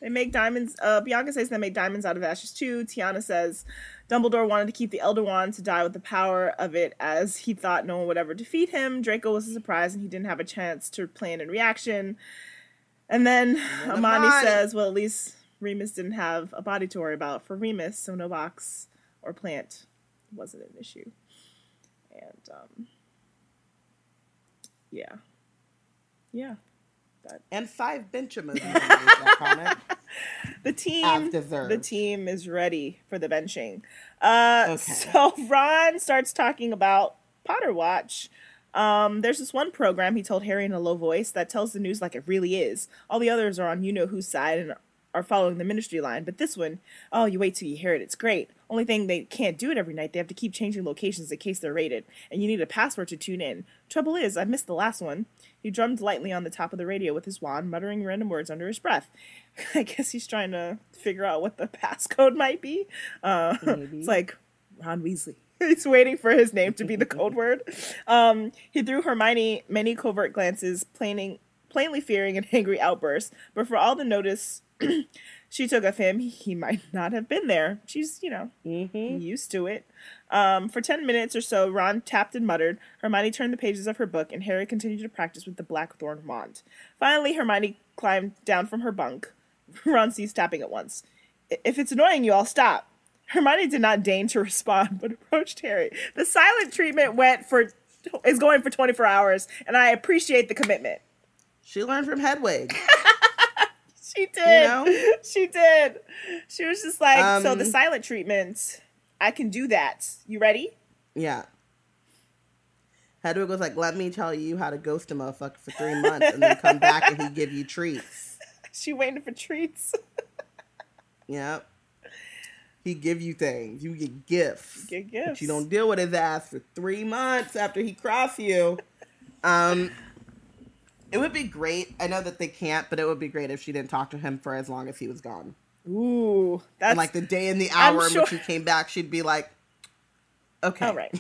They make diamonds. Uh, Bianca says they make diamonds out of ashes too. Tiana says Dumbledore wanted to keep the Elder Wand to die with the power of it, as he thought no one would ever defeat him. Draco was a surprise, and he didn't have a chance to plan in reaction. And then then Amani Amani. says, "Well, at least Remus didn't have a body to worry about for Remus, so no box or plant wasn't an issue." And um, yeah, yeah. And five bench emojis. underneath that comment. The team, the team is ready for the benching. Uh, Okay. So Ron starts talking about Potter Watch. Um, there's this one program he told Harry in a low voice that tells the news like it really is. All the others are on you know whose side and are following the ministry line, but this one, oh, you wait till you hear it. It's great. Only thing they can't do it every night. They have to keep changing locations in case they're raided, and you need a password to tune in. Trouble is, I missed the last one. He drummed lightly on the top of the radio with his wand, muttering random words under his breath. I guess he's trying to figure out what the passcode might be. Uh, Maybe. it's like Ron Weasley. He's waiting for his name to be the code word. Um, he threw Hermione many covert glances, plainly, plainly fearing an angry outburst. But for all the notice she took of him, he might not have been there. She's, you know, Mhm. used to it. Um, for 10 minutes or so, Ron tapped and muttered. Hermione turned the pages of her book, and Harry continued to practice with the Blackthorn wand. Finally, Hermione climbed down from her bunk. Ron ceased tapping at once. If it's annoying you, I'll stop. Hermione did not deign to respond, but approached Harry. The silent treatment went for is going for 24 hours, and I appreciate the commitment. She learned from Hedwig. she did. know? She did. She was just like, so the Um, silent treatment, I can do that. You ready? Yeah. Hedwig was like, "Let me tell you how to ghost a motherfucker for three months, and then come back and he give you treats." She waiting for treats. Yep. He give you things. You get gifts. You get But gifts. you don't deal with his ass for three months after he cross you. Um, it would be great. I know that they can't, but it would be great if she didn't talk to him for as long as he was gone. Ooh, that's and like the day and the I'm hour in sure- which he came back, she'd be like, "Okay, All right.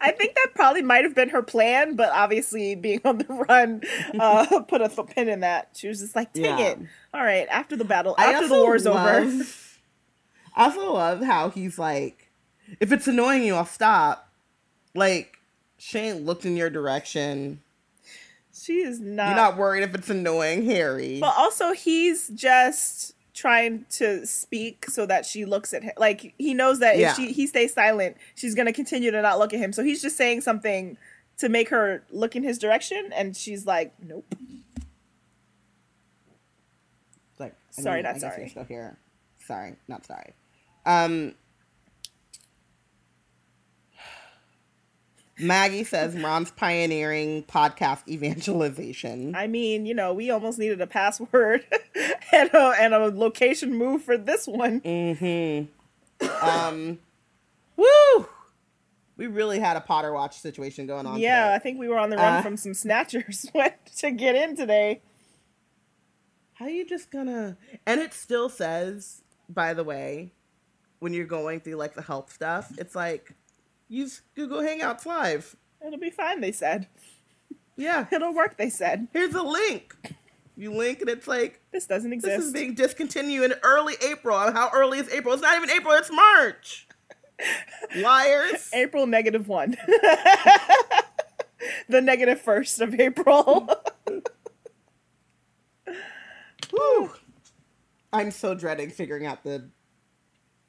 I think that probably might have been her plan, but obviously being on the run uh, put a th- pin in that. She was just like, "Take Yeah. it, all right." After the battle, after the war's over, I also love how he's like, if it's annoying you, I'll stop. Like, she ain't looked in your direction. She is not. You're not worried if it's annoying Harry. But also, he's just trying to speak so that she looks at him. Like he knows that Yeah. if she he stays silent, she's gonna continue to not look at him. So he's just saying something to make her look in his direction, and she's like, "Nope." Like, I Sorry, mean, not sorry. Still here. Sorry, not sorry. Um, Maggie says Ron's pioneering podcast evangelization. I mean, you know, we almost needed a password and a and a location move for this one. Mm-hmm. Um, woo! We really had a Potter Watch situation going on. Yeah, I think we were on the run Uh, from some snatchers to get in today. How you just gonna? And it still says, by the way, when you're going through like the help stuff, it's like use Google Hangouts Live. It'll be fine, they said. Yeah, It'll work, they said. here's a link. You link and it's like This doesn't exist. this is being discontinued in early April. How early is April? It's not even April. It's March. Liars. April negative one. the negative first of April. Whew. I'm so dreading figuring out the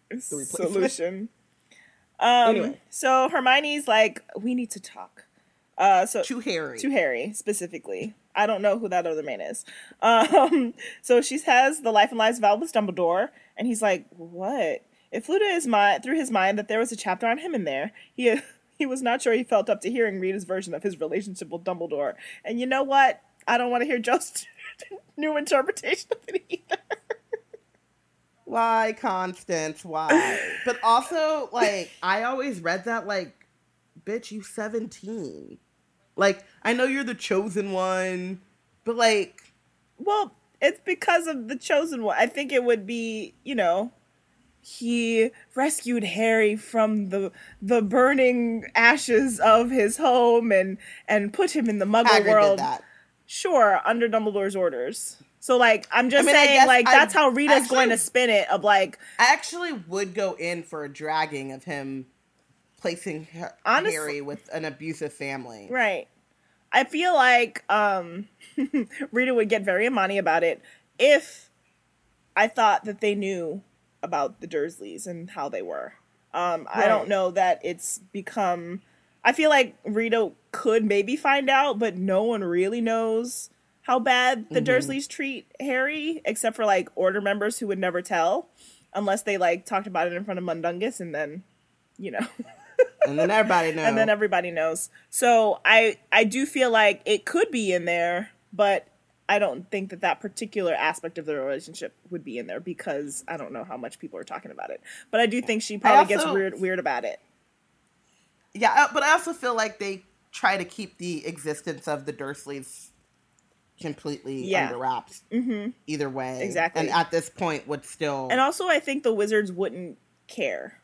replacement. Solution. Um, Anyway. so Hermione's like, we need to talk. Uh, so to Harry. to Harry specifically. I don't know who that other man is. Um, so she has the life and lives of Albus Dumbledore, and he's like, "What?" It flew to his mind through his mind that there was a chapter on him in there. He he was not sure he felt up to hearing Rita's version of his relationship with Dumbledore. And you know what? I don't want to hear Joe's new interpretation of it either. Why, Constance? Why? but also, like, I always read that like, bitch, you 17. Like, I know you're the chosen one, but like, Well, it's because of the chosen one. I think it would be, you know, he rescued Harry from the the burning ashes of his home and and put him in the Muggle Hagrid world. Sure, under Dumbledore's orders. So like, I'm just I mean, saying, like I that's how Rita's going to spin it. Of like, I actually would go in for a dragging of him placing Ha- Honest- Harry with an abusive family. right? I feel like um Rita would get very Imani about it if I thought that they knew about the Dursleys and how they were. Um, I don't know that it's become. I feel like Rita could maybe find out, but no one really knows how bad the Mhm. Dursleys treat Harry, except for like order members who would never tell, unless they like talked about it in front of Mundungus, and then, you know. And then everybody knows. and then everybody knows. So I I do feel like it could be in there, but I don't think that that particular aspect of the relationship would be in there because I don't know how much people are talking about it. But I do think she probably gets weird weird about it. yeah, uh, but I also feel like they try to keep the existence of the Dursleys completely Yeah. under wraps. hmm Either way, Exactly. And at this point, would still And also, I think the wizards wouldn't care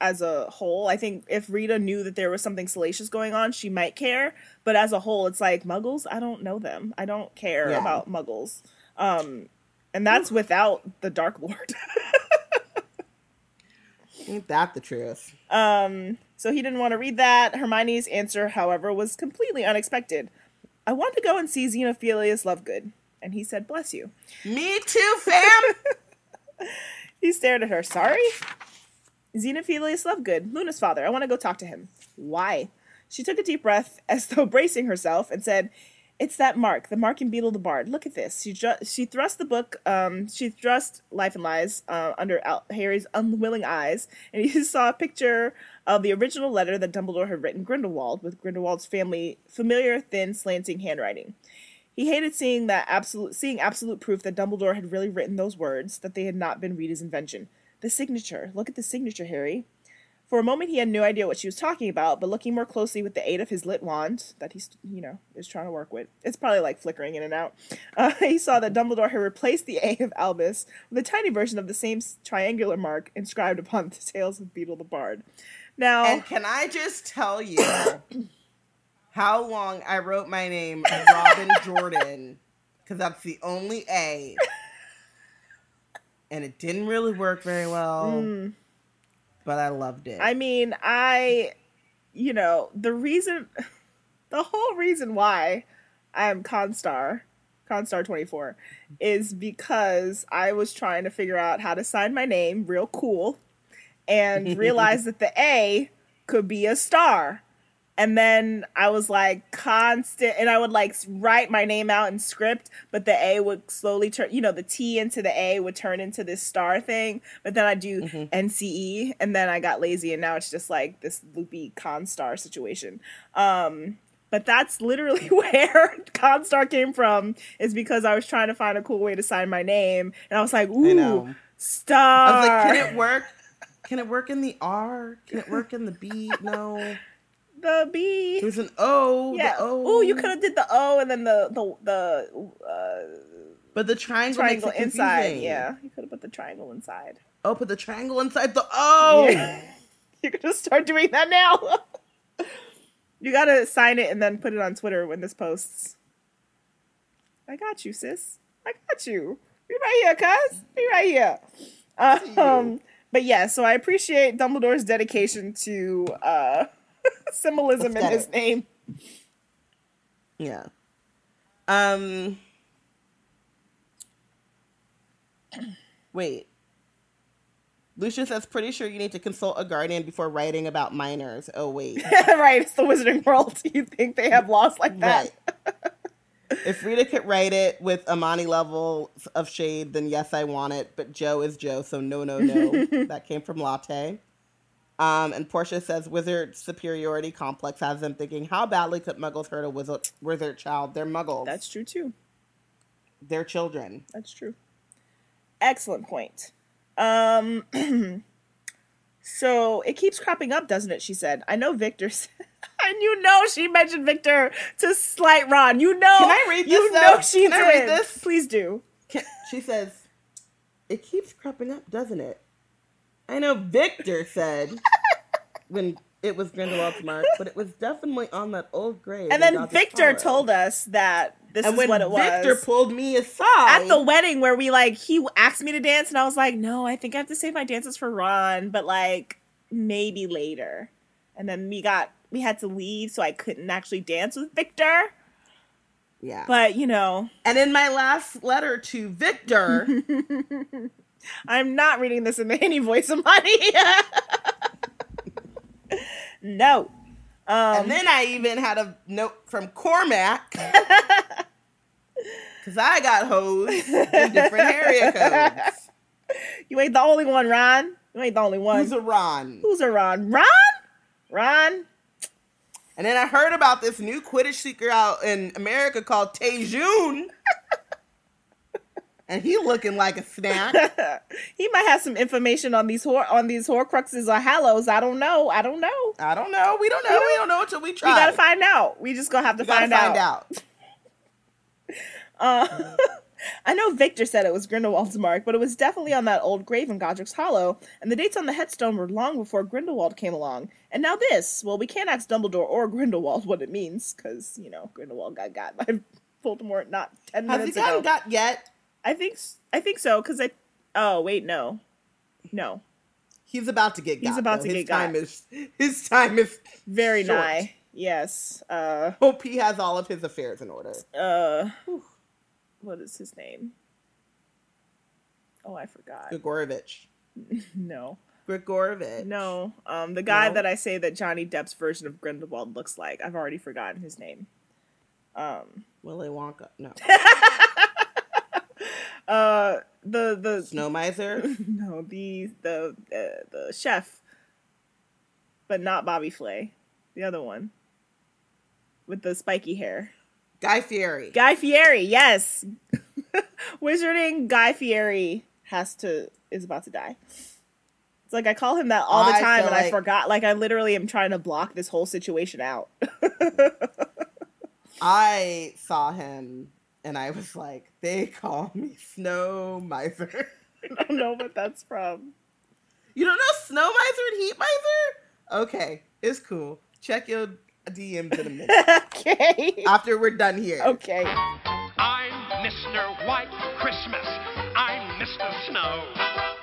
as a whole. I think if Rita knew that there was something salacious going on, she might care. But as a whole, it's like muggles. I don't know them. I don't care Yeah. about muggles. Um, and that's without the Dark Lord. ain't that the truth. Um, so he didn't want to read that. Hermione's answer, however, was completely unexpected. I want to go and see Xenophilius Lovegood. And he said, Bless you. Me too, fam. He stared at her. Sorry? Xenophilius Lovegood, Luna's father. I want to go talk to him. Why? She took a deep breath as though bracing herself and said, It's that mark, the mark in Beedle the Bard. Look at this. She ju- she thrust the book, um, she thrust Life and Lies uh, under Al- Harry's unwilling eyes, and he saw a picture of the original letter that Dumbledore had written Grindelwald with Grindelwald's family familiar, thin, slanting handwriting. He hated seeing that absolute seeing absolute proof that Dumbledore had really written those words, that they had not been Rita's invention. The signature. Look at the signature, Harry. For a moment, he had no idea what she was talking about, but looking more closely with the aid of his lit wand that he's, you know, is trying to work with, it's probably like flickering in and out. Uh, he saw that Dumbledore had replaced the A of Albus with a tiny version of the same triangular mark inscribed upon the tales of Beedle the Bard. Now, and can I just tell you how long I wrote my name Robin Jordan because that's the only A, and it didn't really work very well. Mm but I loved it. I mean, I, you know, the reason, the whole reason why I'm Constar, Constar 24, is because I was trying to figure out how to sign my name real cool and realized that the A could be a star and then I was like constant, and I would like write my name out in script, but the A would slowly turn, you know, the T into the A would turn into this star thing. But then I do mm-hmm. NCE, and then I got lazy, and now it's just like this loopy con star situation. Um, but that's literally where constar came from, is because I was trying to find a cool way to sign my name, and I was like, ooh, star. I was like, can it work? Can it work in the R? Can it work in the B? No the B. There's an O. Yeah. Oh, you could have did the O and then the the the. Uh, but the triangle, triangle inside. Yeah, you could have put the triangle inside. Oh, put the triangle inside the O. Yeah. you could just start doing that now. you gotta sign it and then put it on Twitter when this posts. I got you, sis. I got you. Be right here, cuz. Be right here. Um, but yeah, so I appreciate Dumbledore's dedication to uh symbolism in his name. Yeah. Um. Wait. Lucius says, pretty sure you need to consult a guardian before writing about minors. Oh, wait. right, it's the wizarding world. Do you think they have laws like that? Right. If Rita could write it with Amani level of shade, then yes, I want it. But Joe is Joe, so no, no, no. that came from Latte. Um, and Portia says wizard superiority complex has them thinking, how badly could muggles hurt a wizard, wizard child? They're muggles. That's true too. They're children. That's true. Excellent point. Um, so it keeps cropping up, doesn't it? She said. I know Viktor. and you know she mentioned Viktor to slight Ron. You know. Can I read this? You though? know she Can did. I read this? Please do. Can, she says, "It keeps cropping up, doesn't it?" I know Viktor said when it was Grindelwald's mark, but it was definitely on that old grave. And then Viktor told us that this and is what it was. Viktor pulled me aside at the wedding where we like he asked me to dance, and I was like, no, I think I have to save my dances for Ron, but like maybe later. And then we got we had to leave, so I couldn't actually dance with Viktor. Yeah, but you know. And in my last letter to Viktor. I'm not reading this in any voice of money. no. Um, and then I even had a note from Cormac. Because I got hoes in different area codes. You ain't the only one, Ron. You ain't the only one. Who's a Ron? Who's a Ron? Ron? Ron? And then I heard about this new Quidditch seeker out in America called Tejun and he looking like a snack. he might have some information on these hor- on these Horcruxes or Hallows. I don't know. I don't know. I don't know. We don't know. We don't know until we try. We gotta find out. We just gonna have to we find, find out. out. uh, I know Viktor said it was Grindelwald's mark, but it was definitely on that old grave in Godric's Hollow, and the dates on the headstone were long before Grindelwald came along. And now this. Well, we can't ask Dumbledore or Grindelwald what it means, because, you know, Grindelwald got got by Voldemort not ten Has minutes he ago. got yet? I think I think so because I. Oh wait, no, no. He's about to get. He's got, about though. to his get time got. is his time is very short. nigh. Yes. Uh. Hope he has all of his affairs in order. Uh. What is his name? Oh, I forgot. Gregorovitch. no. Gregorovitch. No. Um, the guy No? that I say that Johnny Depp's version of Grindelwald looks like. I've already forgotten his name. Um, Willy Wonka. No. Uh, the the Snow Miser. no the the uh, the chef, but not Bobby Flay, the other one with the spiky hair. Guy Fieri. Guy Fieri, yes. Wizarding Guy Fieri has to is about to die. It's like I call him that all the time and I forgot. Like I literally am trying to block this whole situation out. I saw him and I was like, they call me Snow Miser. I don't know what that's from. You don't know Snow Miser and Heat Miser? Okay, it's cool. Check your DMs in a minute. okay. After we're done here. Okay. I'm Mr. White Christmas. I'm Mr. Snow.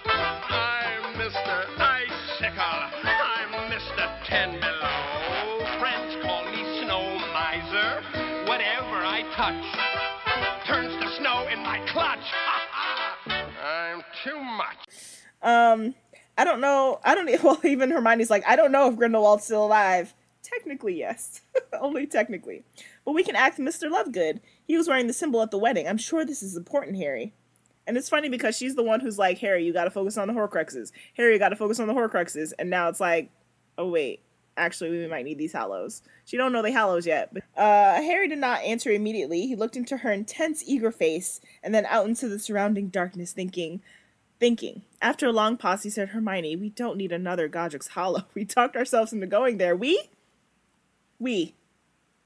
I'm Mr. Icicle. I'm Mr. Ten Below. Friends call me Snow Miser. Whatever I touch turns to snow in my clutch. I'm too much. Um, I don't know. I don't. e- Well, even Hermione's like, I don't know if Grindelwald's still alive. Technically, yes. Only technically. But we can act Mr. Lovegood. He was wearing the symbol at the wedding. I'm sure this is important, Harry. And it's funny because she's the one who's like, Harry, you got to focus on the Horcruxes. Harry, you got to focus on the Horcruxes. And now it's like, oh wait, actually, we might need these Hallows. She don't know the Hallows yet. But, uh, Harry did not answer immediately. He looked into her intense, eager face and then out into the surrounding darkness, thinking, thinking. After a long pause, he said, Hermione, we don't need another Godric's Hollow. We talked ourselves into going there. We? We.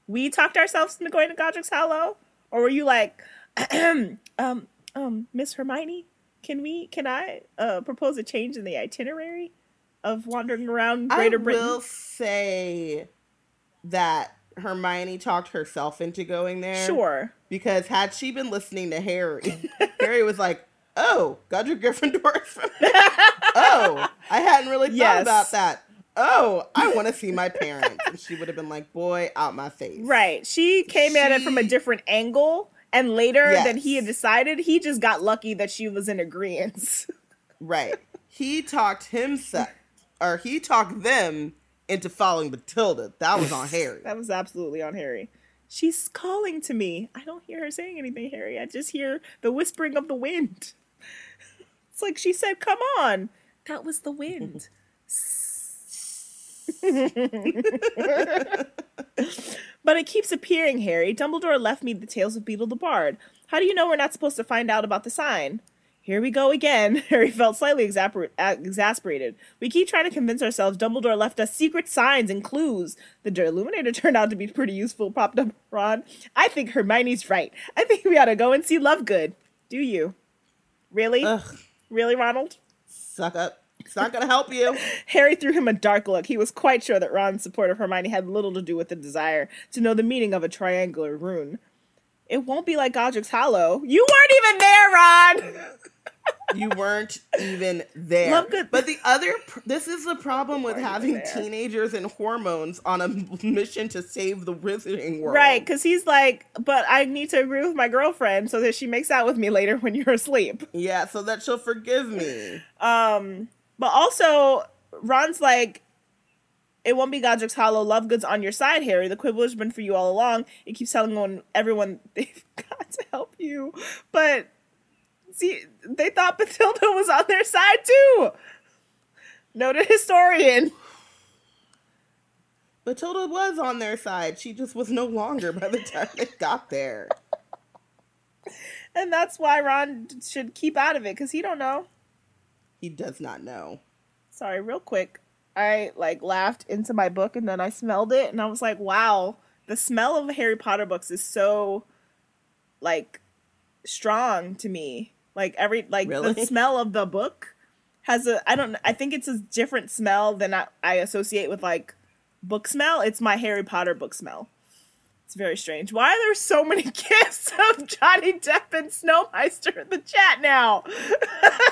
We talked ourselves into going to Godric's Hollow? Or were you like, um, um, Miss Hermione, can we, can I, uh, propose a change in the itinerary of wandering around Greater I Britain? I will say that Hermione talked herself into going there. Sure. Because had she been listening to Harry, Harry was like, "Oh, Godric Gryffindor is from there. Oh, I hadn't really thought Yes. about that. Oh, I want to see my parents." And she would have been like, "Boy, out my face." Right. She came at it from a different angle. And later Yes. than he had decided, he just got lucky that she was in agreement. Right. He talked himself, or he talked them into following Matilda. That was on Harry. That was absolutely on Harry. She's calling to me. I don't hear her saying anything, Harry. I just hear the whispering of the wind. It's like she said, Come on. That was the wind. but it keeps appearing, Harry. Dumbledore left me the tales of Beedle the Bard. How do you know we're not supposed to find out about the sign? Here we go again. Harry felt slightly exasper- uh, exasperated. We keep trying to convince ourselves Dumbledore left us secret signs and clues. The Deluminator turned out to be pretty useful, popped up Ron. I think Hermione's right. I think we ought to go and see Lovegood. Do you? Really? Ugh, Really, Ronald? suck up. It's not gonna help you. Harry threw him a dark look. He was quite sure that Ron's support of Hermione had little to do with the desire to know the meaning of a triangular rune. It won't be like Godric's Hollow. You weren't even there, Ron! You weren't even there. Lovegood- But the other, pr- this is the problem with having teenagers and hormones on a mission to save the wizarding world. Right, because he's like, but I need to agree with my girlfriend so that she makes out with me later when you're asleep. Yeah, so that she'll forgive me. Um, but also, Ron's like, it won't be Godric's Hollow. Lovegood's on your side, Harry. The Quibbler has been for you all along. It keeps telling everyone, everyone they've got to help you. But see, they thought Bathilda was on their side too. Noted historian. Matilda was on their side. She just was no longer by the time they got there. And that's why Ron should keep out of it because he don't know. He does not know. sorry real quick. I like laughed into my book and then i smelled it and i was like wow the smell of harry potter books is so like strong to me. Like every like the smell of the book has a i don't i think it's a different smell than i, I associate with like book smell. It's my harry potter book smell it's very strange why are there so many gifts of johnny depp and Snow Miser in the chat now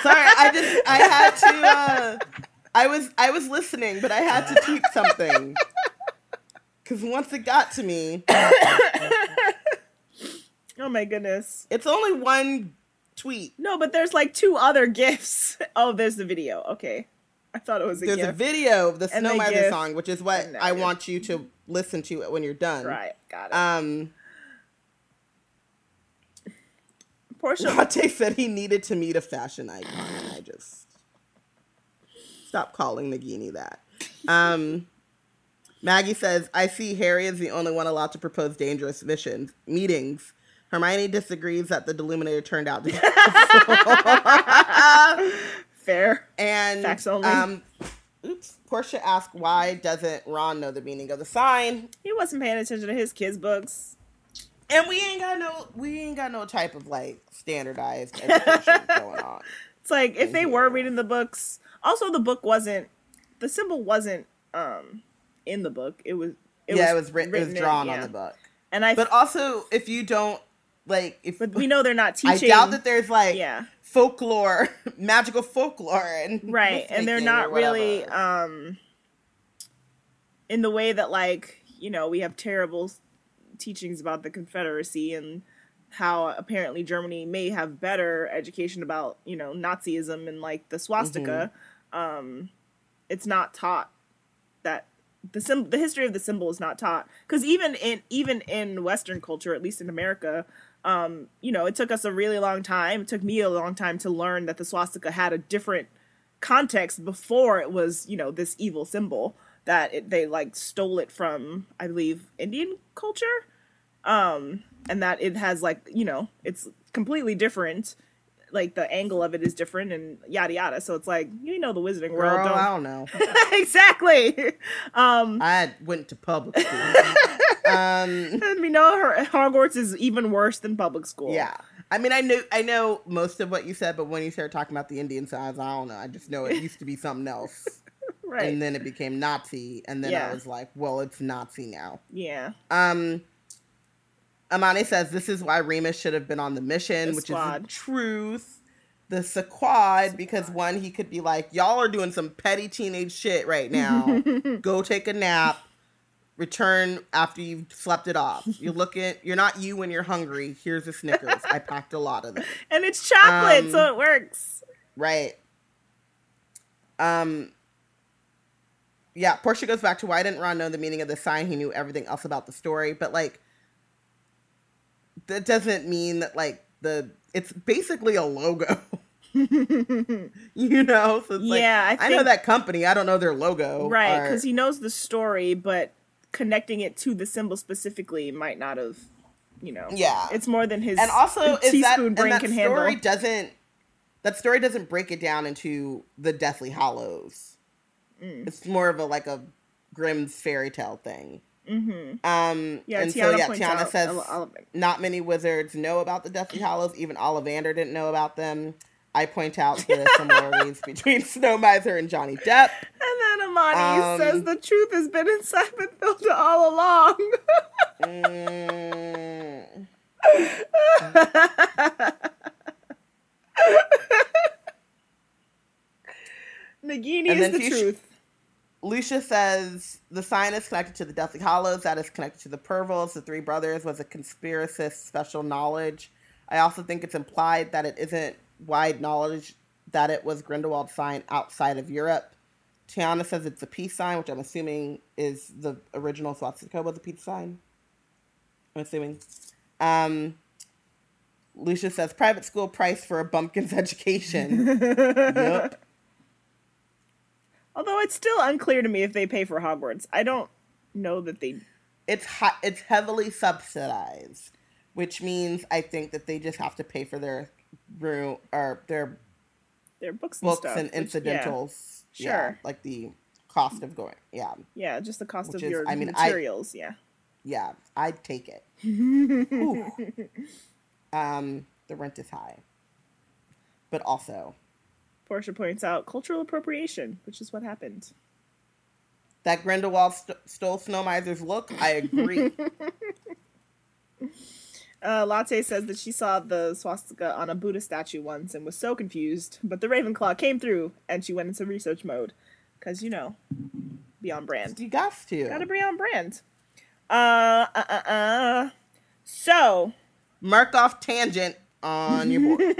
Sorry, I just I had to uh I was I was listening, but I had to tweet something. Cause once it got to me, oh my goodness it's only one tweet. No, but there's like two other gifts. Oh, there's the video. Okay. I thought it was a There's a video of the And Snow Miser song, which is what I want you to listen to when you're done. right. Got it. Um Portia. Latte said he needed to meet a fashion icon, and I just stop calling Nagini that. Um, Maggie says, "I see Harry is the only one allowed to propose dangerous missions meetings." Hermione disagrees that the Deluminator turned out to be Fair. and Facts only. Um, oops. Portia asked, "Why doesn't Ron know the meaning of the sign?" He wasn't paying attention to his kids' books. And we ain't got no, we ain't got no type of like standardized education going on. It's like if they Yeah. were reading the books. Also, the book wasn't. The symbol wasn't um in the book. It was. yeah, it was written, it was in- drawn yeah. on the book. And I. But also, if you don't like, if but we know they're not teaching. I doubt that there's like Yeah. folklore, magical folklore, and right and they're not really um in the way that like you know we have terrible teachings about the confederacy and how apparently germany may have better education about you know nazism and like the swastika um it's not taught that the sim- the history of the symbol is not taught because even in even in western culture at least in america um, you know, it took us a really long time. It took me a long time to learn that the swastika had a different context before it was, you know, this evil symbol that it, they like stole it from, I believe, Indian culture. Um, and that it has like, you know, it's completely different. Like the angle of it is different and yada yada. So it's like, you know, the wizarding world. Girl, don't- I don't know. exactly. Um, I went to public school. um, we know her Hogwarts is even worse than public school. yeah. I mean, I know, I know most of what you said, but when you started talking about the Indian signs, I don't know. I just know it used to be something else, Right. and then it became Nazi, and then Yeah. I was like, well, it's Nazi now. yeah. Um, Amani says this is why Remus should have been on the mission, The which squad. is the truth. The sequad, because one, he could be like, y'all are doing some petty teenage shit right now. Go take a nap. Return after you've slept it off. You're looking. You're not you when you're hungry. Here's a Snickers. I packed a lot of them. And it's chocolate, Um, so it works. Right. Um. Yeah, Portia goes back to why didn't Ron know the meaning of the sign? He knew everything else about the story, but like, that doesn't mean that like the it's basically a logo. you know, so it's like, Yeah, I I know that company. I don't know their logo. Right, or- because he knows the story, but connecting it to the symbol specifically might not have, you know. Yeah. It's more than his and also is that, teaspoon and brain that can story handle. doesn't that story doesn't break it down into the Deathly Hallows. Mm. It's more of a like a Grimm's fairy tale thing. Mm-hmm. Um, Yeah, and Tiana so yeah, Tiana says a lo- all of it. not many wizards know about the Deathly Hallows. Even Ollivander didn't know about them. I point out the similarities between Snow Miser and Johnny Depp. And then Amani Um, says the truth has been inside Bathilda all along. Mm, Nagini is the truth. Lucia says the sign is connected to the Deathly Hallows. That is connected to the Peverells. The three brothers was a conspiracist special knowledge. I also think it's implied that it isn't wide knowledge that it was Grindelwald's sign outside of Europe. Tiana says it's a peace sign, which I'm assuming is the original swastika was a peace sign. I'm assuming. Um, Lucia says private school price for a bumpkin's education. yep. Although it's still unclear to me if they pay for Hogwarts. I don't know that they. it's hi- it's heavily subsidized, which means I think that they just have to pay for their room or their Their books and books stuff. and which- yeah. incidentals. Yeah, Sure. like the cost of going. Yeah, Yeah, just the cost Which of is- your I mean, I- materials. yeah. yeah, I'd take it. Um, the rent is high, but also Portia points out cultural appropriation, which is what happened. that Grindelwald st- stole Snow Miser's look. I agree. Uh, Latte says that she saw the swastika on a Buddha statue once and was so confused, but the Ravenclaw came through and she went into research mode. Because, you know, be on brand. you got to. Gotta be on brand. Uh, uh, uh, uh. So, Mark off tangent on your board.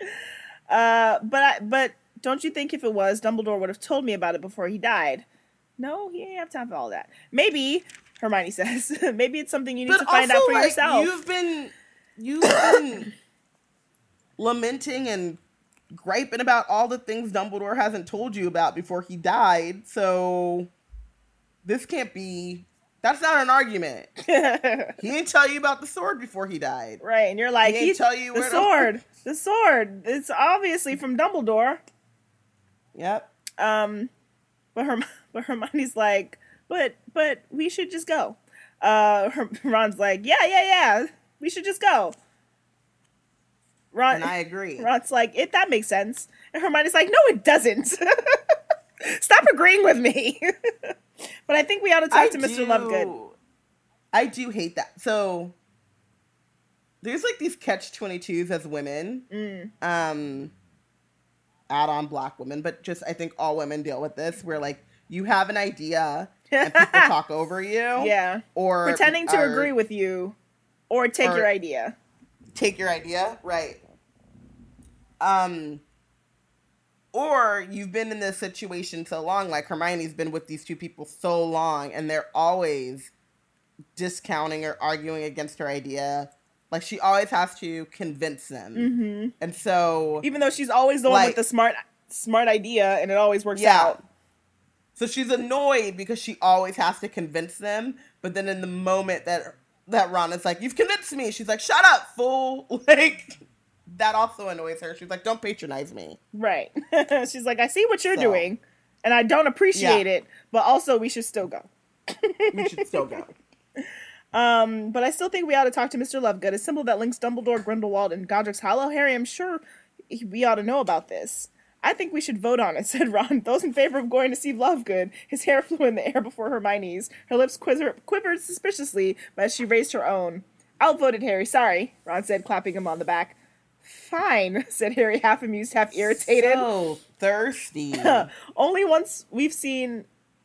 uh, but I, but don't you think if it was, Dumbledore would have told me about it before he died? No, he ain't have time for all that. Maybe, Hermione says, maybe it's something you need to find out for like, yourself. You've been you've been lamenting and griping about all the things Dumbledore hasn't told you about before he died. So this can't be. That's not an argument. He didn't tell you about the sword before he died. right, and you're like, He he- tell you the sword, the sword. It's obviously from Dumbledore. Yep. Um, but Herm- but Hermione's like, but but we should just go. Uh, Her- Ron's like, yeah, yeah, yeah, we should just go. Ron, And I agree. Ron's like, it that makes sense, and Hermione's like, no, it doesn't. Stop agreeing with me. but I think we ought to talk to Mr. Lovegood. I do hate that. So there's like these catch 22s as women. Mm. Um add on black women, but just I think all women deal with this where like you have an idea and people talk over you. Yeah, Or pretending to agree with you, or take or- your idea. take your idea, right? Um, or you've been in this situation so long, like Hermione's been with these two people so long, and they're always discounting or arguing against her idea. Like she always has to convince them, hmm and so Even though she's always the one with the smart smart idea, and it always works Yeah. out. So she's annoyed because she always has to convince them, but then in the moment that that Ron is like, "You've convinced me," she's like, "Shut up, fool!" Like that also annoys her. She's like, "Don't patronize me." Right. she's like, I see what you're So- doing, and I don't appreciate Yeah. it, but also we should still go. We should still go. Um, but I still think we ought to talk to Mr. Lovegood, a symbol that links Dumbledore, Grindelwald, and Godric's Hollow. Harry, I'm sure we ought to know about this. I think we should vote on it, said Ron. Those in favor of going to see Lovegood. His hair flew in the air before Hermione's. Her lips quiver- quivered suspiciously as she raised her own. Outvoted Harry, sorry, Ron said, clapping him on the back. Fine, said Harry, half amused, half irritated. So thirsty. only once we've seen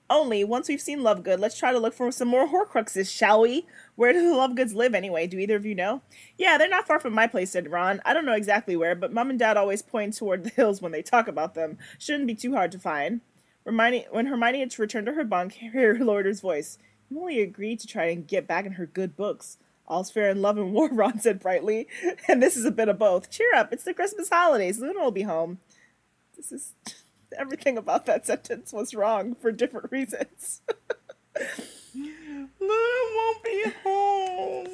only once we've seen Lovegood, let's try to look for some more Horcruxes, shall we? Where do the Lovegoods live anyway? Do either of you know? Yeah, they're not far from my place, said Ron. I don't know exactly where, but Mom and Dad always point toward the hills when they talk about them. Shouldn't be too hard to find. Hermione, when Hermione had returned to her bunk, lowered his voice. Only agreed to try and get back in her good books. All's fair in love and war, Ron said brightly. And this is a bit of both. Cheer up, it's the Christmas holidays. Luna will be home. This is everything about that sentence was wrong for different reasons. Luna won't be home.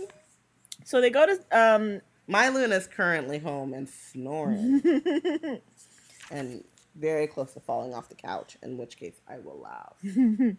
so they go to um My Luna's currently home and snoring. and very close to falling off the couch, in which case I will laugh.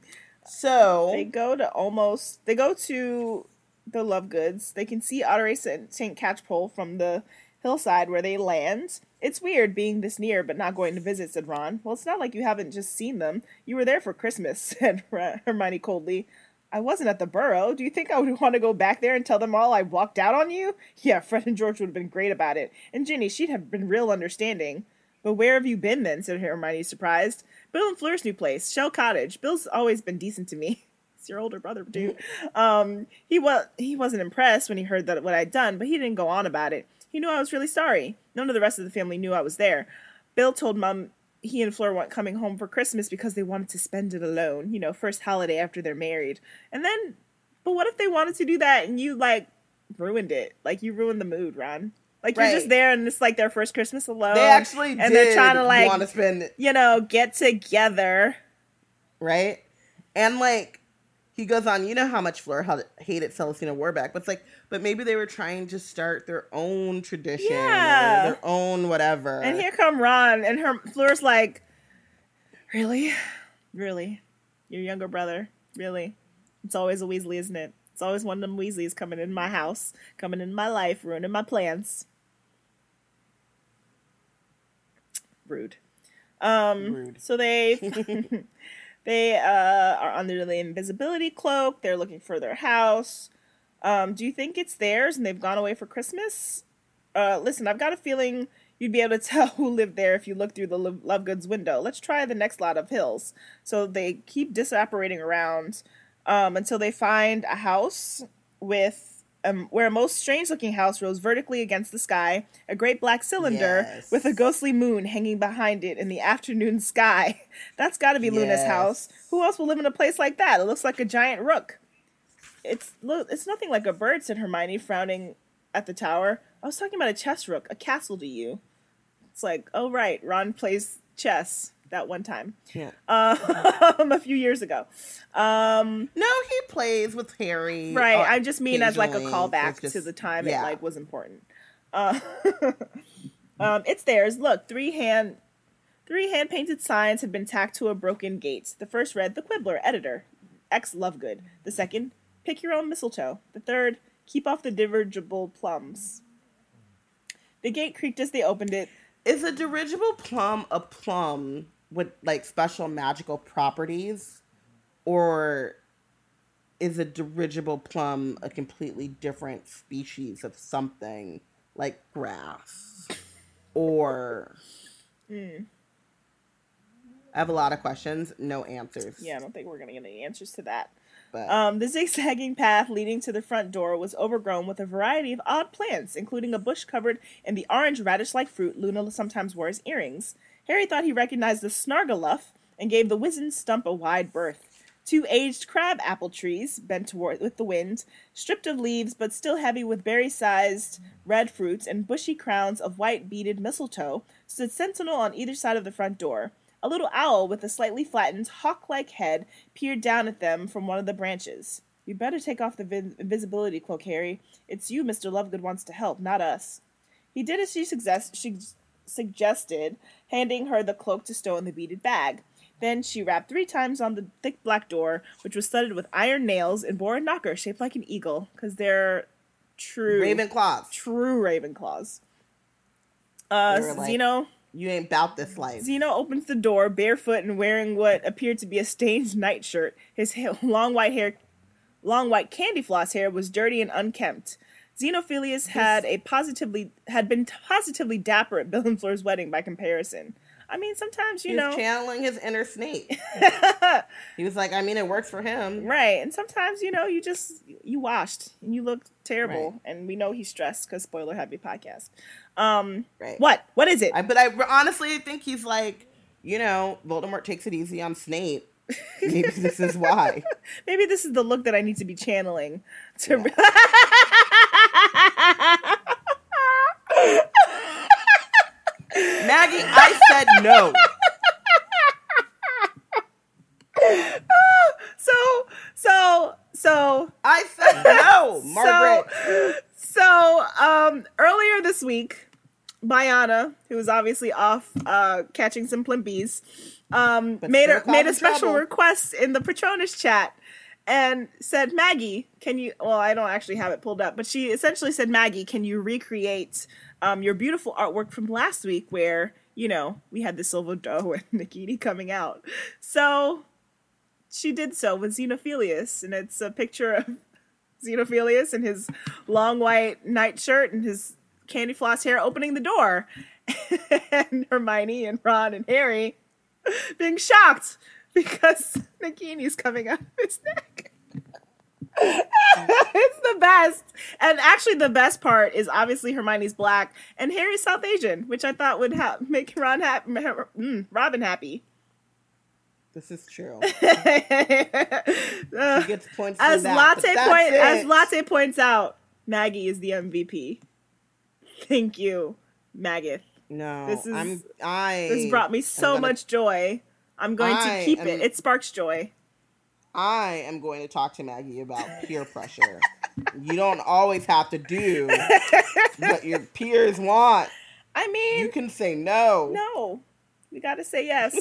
So they go to almost they go to the Lovegoods. They can see Ottery St. St. Catchpole from the hillside where they land. It's weird being this near but not going to visit, said Ron. Well, it's not like you haven't just seen them. You were there for Christmas, said Hermione coldly. I wasn't at the Burrow. Do you think I would want to go back there and tell them all I walked out on you? Yeah, Fred and George would have been great about it. And Ginny, she'd have been real understanding. But where have you been then? said Hermione, surprised. Bill and Fleur's new place, Shell Cottage. Bill's always been decent to me. It's your older brother, dude. Um, he was he wasn't impressed when he heard that what I'd done, but he didn't go on about it. He knew I was really sorry. None of the rest of the family knew I was there. Bill told Mum he and Fleur weren't coming home for Christmas because they wanted to spend it alone. You know, first holiday after they're married. And then, but what if they wanted to do that and you like ruined it? Like you ruined the mood, Ron. Like you're just there and it's like their first Christmas alone. they actually and did they're trying to like want to spend you know get together. right? And like he goes on, you know how much Fleur hated Celestina Warbeck, but it's like, but maybe they were trying to start their own tradition, Yeah. their own whatever. And here come Ron, and her Fleur's like, really, really, your younger brother, really. It's always a Weasley, isn't it? It's always one of them Weasleys coming in my house, coming in my life, ruining my plans. Rude. Um, Rude. So they they uh, are under the invisibility cloak. They're looking for their house. Um, do you think it's theirs and they've gone away for Christmas? Uh, listen, I've got a feeling you'd be able to tell who lived there if you look through the Lo- Lovegoods window. Let's try the next lot of hills. So they keep disapparating around um, until they find a house with um, where a most strange-looking house rose vertically against the sky, a great black cylinder Yes. with a ghostly moon hanging behind it in the afternoon sky. That's got to be Luna's house. Who else will live in a place like that? It looks like a giant rook. It's it's nothing like a bird," said Hermione, frowning at the tower. I was talking about a chess rook, a castle to you. It's like, oh right, Ron plays chess that one time, Yeah. um, a few years ago. Um, No, he plays with Harry. right, uh, I just mean as like a callback just- to the time yeah. it like was important. Uh, um, it's theirs. Look, three hand, three hand painted signs had been tacked to a broken gate. The first read, "The Quibbler, editor, X. Lovegood." The second, "Pick your own mistletoe." The third, "Keep off the dirigible plums." The gate creaked as they opened it. Is a dirigible plum a plum with like special magical properties, or is a dirigible plum a completely different species of something like grass, or? I have a lot of questions, no answers. Yeah, I don't think we're gonna get any answers to that. but Um, the zigzagging path leading to the front door was overgrown with a variety of odd plants, including a bush covered in the orange radish like fruit Luna sometimes wore as earrings. Harry thought he recognized the snargaluff and gave the wizened stump a wide berth. Two aged crab apple trees, bent toward with the wind, stripped of leaves but still heavy with berry sized red fruits and bushy crowns of white beaded mistletoe, stood sentinel on either side of the front door. A little owl with a slightly flattened, hawk like head peered down at them from one of the branches. You'd better take off the vis- invisibility cloak, Harry. It's you Mr. Lovegood wants to help, not us. He did as she, suggest- she suggested, handing her the cloak to stow in the beaded bag. Then she rapped three times on the thick black door, which was studded with iron nails and bore a knocker shaped like an eagle, because they're true Ravenclaws, true Ravenclaws. Uh, like- Zeno you ain't bout this life. Zeno opens the door barefoot and wearing what appeared to be a stained nightshirt. His ha- long white hair, long white candy floss hair, was dirty and unkempt. Xenophilius had a positively had been positively dapper at Bill and Fleur's wedding by comparison. I mean, sometimes you He was know, channeling his inner Snape. he was like, I mean, it works for him. right? And sometimes you know, you just you washed and you look terrible, Right. and we know he's stressed because spoiler happy podcast. Um, Right. what? What is it? I, but I honestly think he's like, you know, Voldemort takes it easy on Snape. Maybe this is why. Maybe this is the look that I need to be channeling to. Maggie, I said no. so so so I said no, Margaret. so so um earlier this week Bayana, who was obviously off uh catching some plimpies, um made a made a special trouble. request in the Patronus chat and said, Maggie, can you well, I don't actually have it pulled up, but she essentially said, Maggie, can you recreate um your beautiful artwork from last week where, you know, we had the Silver Doe and Nikiti coming out. So she did so with Xenophilius, and it's a picture of Xenophilius in his long white nightshirt and his candy floss hair opening the door, and Hermione and Ron and Harry being shocked because Nagini's coming out of his neck. it's the best. And actually, the best part is obviously Hermione's black and Harry's South Asian, which I thought would ha- make Ron happy, mm, Robin happy. This is true. Uh, He gets points as that, Latte point it. as Latte points out, Maggie is the MVP. Thank you, Maggot. No, This is- I'm. I. This brought me so gonna- much joy. I'm going I to keep am- it. It sparks joy. I am going to talk to Maggie about peer pressure. you don't always have to do what your peers want. I mean, You can say no. no, you got to say yes.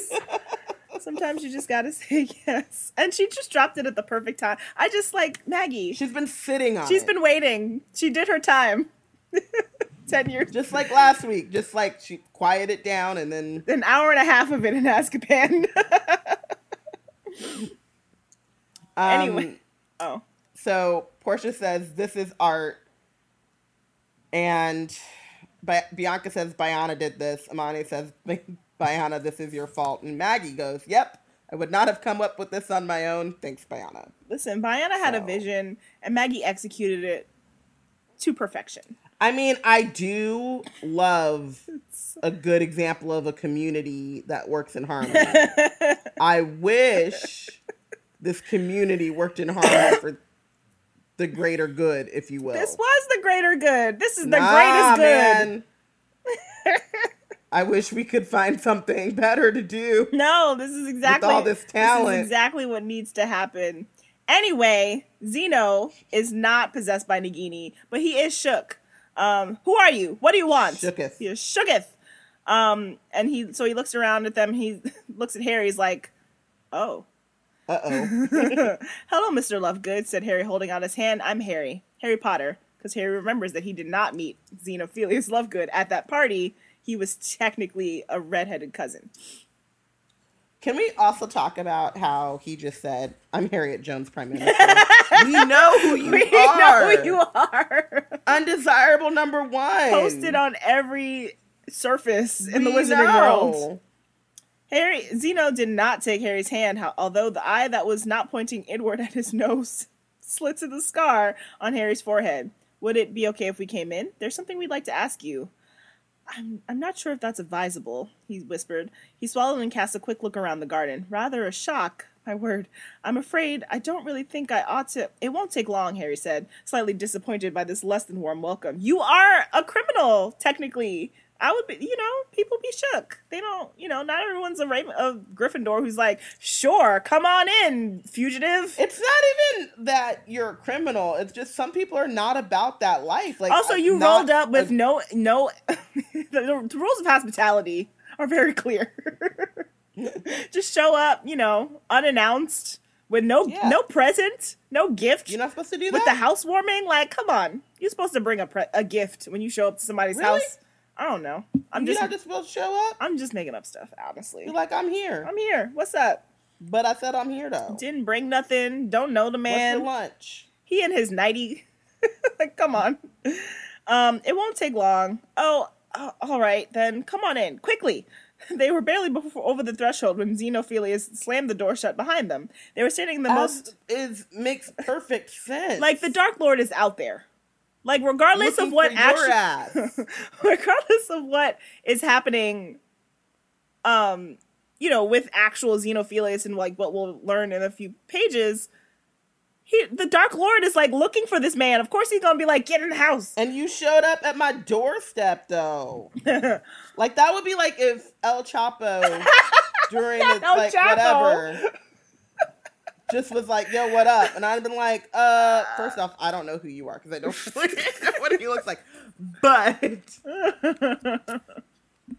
Sometimes you just got to say yes. And she just dropped it at the perfect time. I just like Maggie. She's been sitting on She's it. been waiting. She did her time. 10 years. just like last week. Just like she quieted it down and then An hour and a half of it in Azkaban. um, Anyway. oh. So Portia says this is art, and Bi- Bianca says Biana did this. Amani says Biana, this is your fault, and Maggie goes, "Yep, I would not have come up with this on my own. Thanks, Biana." Listen, Biana had a vision and Maggie executed it to perfection. I mean, I do love a good example of a community that works in harmony. I wish this community worked in harmony for the greater good, if you will. This was the greater good. This is the Nah, greatest good. man. I wish we could find something better to do. No, this is exactly all this This talent. is exactly what needs to happen. Anyway, Zeno is not possessed by Nagini, but he is shook. Um, who are you? What do you want? Shooketh. Is shooketh. Um, and he so he looks around at them. He looks at Harry. He's like, "Oh, Uh oh. hello, Mister Lovegood," said Harry, holding out his hand. I'm Harry, Harry Potter, because Harry remembers that he did not meet Xenophilius Lovegood at that party. He was technically a redheaded cousin. Can we also talk about how he just said, "I'm Harriet Jones, Prime Minister"? we know who you we are. know who you are. Undesirable number one. Posted on every surface in the Wizarding know. World. Harry Zeno did not take Harry's hand, how, although the eye that was not pointing inward at his nose slits to the scar on Harry's forehead. Would it be okay if we came in? There's something we'd like to ask you. I'm I'm not sure if that's advisable, he whispered. He swallowed and cast a quick look around the garden. Rather a shock. My word. I'm afraid I don't really think I ought to. It won't take long, Harry said, slightly disappointed by this less than warm welcome. You are a criminal, technically. I would be, you know, people be shook. They don't, you know, not everyone's a, Raven, a Gryffindor who's like, sure, come on in, fugitive. It's not even that you're a criminal. It's just some people are not about that life. Like also, you not rolled up with no, no, the, the rules of hospitality are very clear. Just show up, you know, unannounced with no Yeah. no present, no gift. You're not supposed to do that with the housewarming, like, come on, you're supposed to bring a pre- a gift when you show up to somebody's Really? house. I don't know. I'm You're just not just supposed to show up. I'm just making up stuff, honestly. You're like, I'm here, I'm here. What's up? but I said I'm here though. Didn't bring nothing. Don't know the What's man. for lunch? he and his nighty. like, come on. Um, it won't take long. Oh, uh, all right then. Come on in quickly. They were barely before, over the threshold when Xenophilius slammed the door shut behind them. They were standing in the most As is makes perfect sense. like the Dark Lord is out there. Like regardless Looking of what actually, regardless of what is happening, um, you know, with actual Xenophilius and like what we'll learn in a few pages, he the Dark Lord is like looking for this man. Of course, he's gonna be like, get in the house. And you showed up at my doorstep though. like that would be like if El Chapo during the, El like Chapo. whatever just was like, "Yo, what up?" And I'd been like, "Uh, first off, I don't know who you are because I don't really know what he looks like." But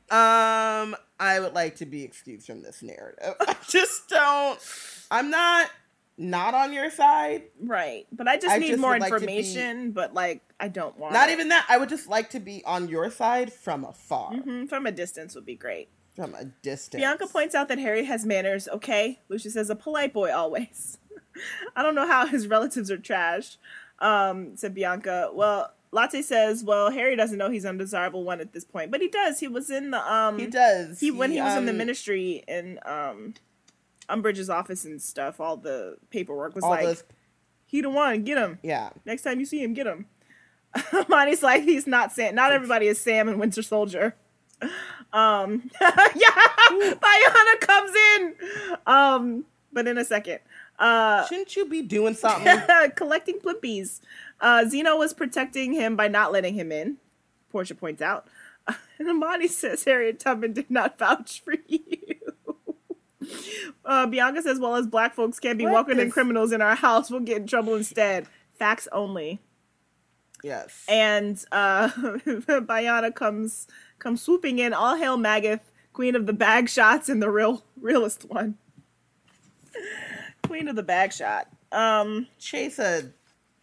um, I would like to be excused from this narrative. I just don't. I'm not not on your side. right, but I just I need just more would like be- information. But like, I don't want Not it. even that. I would just like to be on your side from afar, Mhm, from a distance would be great. From a distance. Bianca points out that Harry has manners, okay? Lucius says, a polite boy always. I don't know how his relatives are trashed, um, said Bianca. Well, Latte says, well, Harry doesn't know he's undesirable one at this point, but he does. He was in the, um, He does. he, when he was in the um, ministry in, um, Umbridge's office and stuff, all the paperwork was like, those. he the one, get him. Yeah. Next time you see him, get him. Monty's like, he's not Sam. Not everybody is Sam and Winter Soldier. Um, yeah, Bayana comes in. Um, but in a second. Uh, Shouldn't you be doing something? collecting plimpies. Uh, Zeno was protecting him by not letting him in. Portia points out. and Amani says Harriet Tubman did not vouch for you. Uh, Bianca says, well, as black folks can't be What welcoming is- criminals in our house, we'll get in trouble instead. Facts only. yes. And uh, Bayana comes comes swooping in. All hail Magath, queen of the Bagshots and the real realest one. queen of the Bagshot. Um, Chase a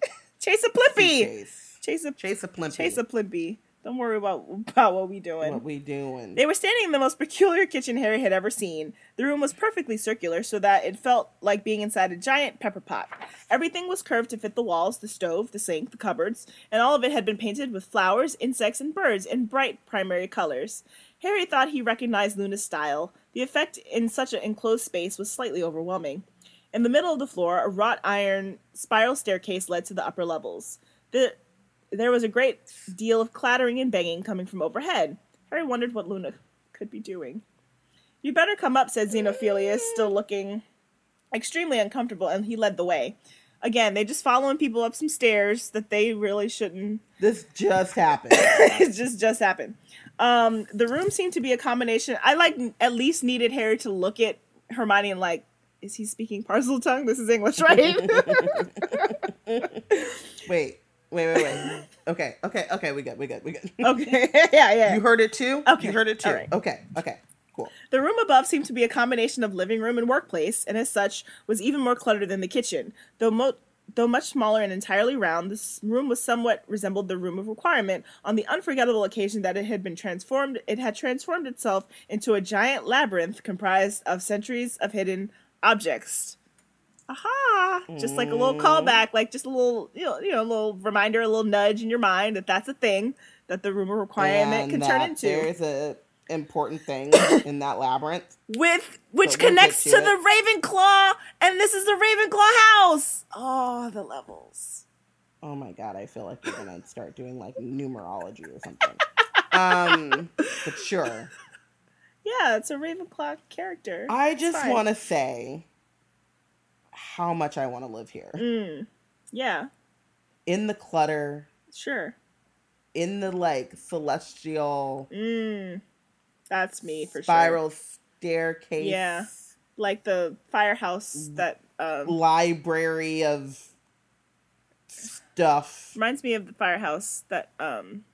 Chase a Plippy. Chase. Chase a Chase a plimpy. Chase a Plippy. Don't worry about about what we doing. What we doing? They were standing in the most peculiar kitchen Harry had ever seen. The room was perfectly circular, so that it felt like being inside a giant pepper pot. Everything was curved to fit the walls, the stove, the sink, the cupboards, and all of it had been painted with flowers, insects, and birds in bright primary colors. Harry thought he recognized Luna's style. The effect in such an enclosed space was slightly overwhelming. In the middle of the floor, a wrought iron spiral staircase led to the upper levels. The there was a great deal of clattering and banging coming from overhead. Harry wondered what Luna could be doing. You better come up, said Xenophilius, still looking extremely uncomfortable, and he led the way. Again, they just following people up some stairs that they really shouldn't. This just happened. it just just happened. Um, the room seemed to be a combination. I like at least needed Harry to look at Hermione and like, is he speaking Parseltongue? This is English, right? wait, wait, wait, wait. Okay, okay, okay. We good. We good. We good. okay, yeah, yeah. You heard it too. Okay, You heard it too. all right. Okay. Okay. Cool. The room above seemed to be a combination of living room and workplace, and as such, was even more cluttered than the kitchen. Though mo- though much smaller and entirely round, this room was somewhat resembled the room of requirement. On the unforgettable occasion that it had been transformed, it had transformed itself into a giant labyrinth comprised of centuries of hidden objects. Aha! Just like a little callback, like just a little, you know, you know, a little reminder, a little nudge in your mind that that's a thing that the room of requirement And can turn into. There's a important thing in that labyrinth. with which But we'll connects to to the Ravenclaw, and this is the Ravenclaw house. Oh, the levels. Oh my god, I feel like we're gonna start doing like numerology or something. um, but sure. Yeah, it's a Ravenclaw character. I just want to say how much I want to live here. Mm, yeah, In the clutter, sure. in the like celestial Mm, that's me for spiral sure. Spiral staircase. Yeah. Like the firehouse that um, Library of stuff. reminds me of the firehouse that. um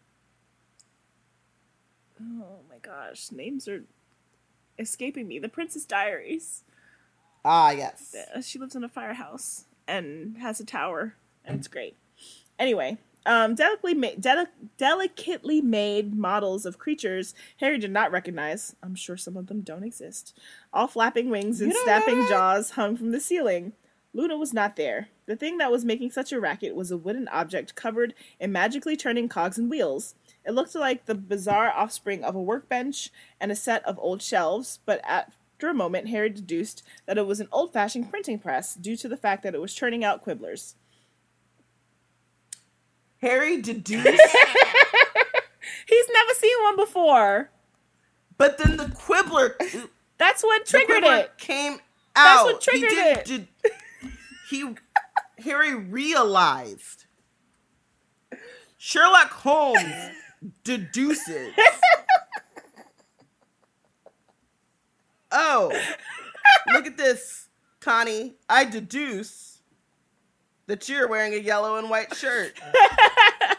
Oh my gosh, names are escaping me. The Princess Diaries. Ah, yes. Uh, she lives in a firehouse and has a tower, and it's great. Anyway, um, delicately, ma- deli- delicately made models of creatures Harry did not recognize. I'm sure some of them don't exist. All flapping wings and snapping jaws hung from the ceiling. Luna was not there. The thing that was making such a racket was a wooden object covered in magically turning cogs and wheels. It looked like the bizarre offspring of a workbench and a set of old shelves, but after a moment, Harry deduced that it was an old fashioned printing press due to the fact that it was churning out quibblers. Harry deduced, He's never seen one before. but then the quibbler. That's what triggered it. came out. That's what triggered he didn't it. did- he, Harry realized. Sherlock Holmes deduces. oh, look at this, Connie. I deduce that you're wearing a yellow and white shirt.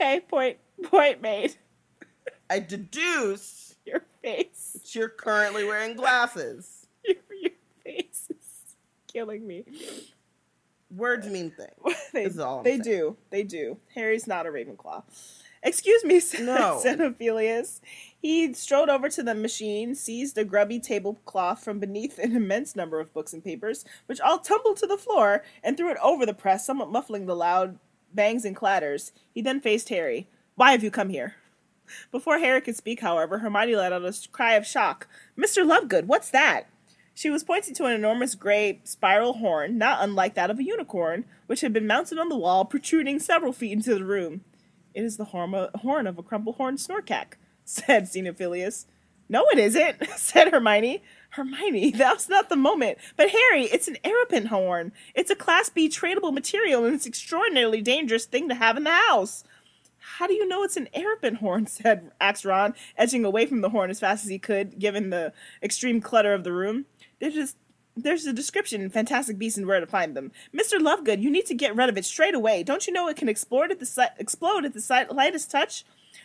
Okay, point point made. I deduce Your face. that you're currently wearing glasses. Your, your face is killing me. Words mean things. they they do. They do. Harry's not a Ravenclaw. Excuse me, said, No. said Ophelius. He strode over to the machine, seized a grubby tablecloth from beneath an immense number of books and papers, which all tumbled to the floor, and threw it over the press, somewhat muffling the loud bangs and clatters. He then faced Harry. Why have you come here? Before Harry could speak, however, Hermione let out a cry of shock. Mr. Lovegood, what's that? She was pointing to an enormous gray spiral horn, not unlike that of a unicorn, which had been mounted on the wall, protruding several feet into the room. It is the horn, of a crumple-horned snorkack, said Xenophilius. No, it isn't, said Hermione. Hermione, that's not the moment. But Harry, it's an Erumpent horn. It's a Class B tradable material, and it's an extraordinarily dangerous thing to have in the house. How do you know it's an Erumpent horn? said asked Ron, edging away from the horn as fast as he could, given the extreme clutter of the room. There's just there's a description in Fantastic Beasts and Where to Find Them. Mr. Lovegood, you need to get rid of it straight away. Don't you know it can explode at the si- explode at the si- lightest touch?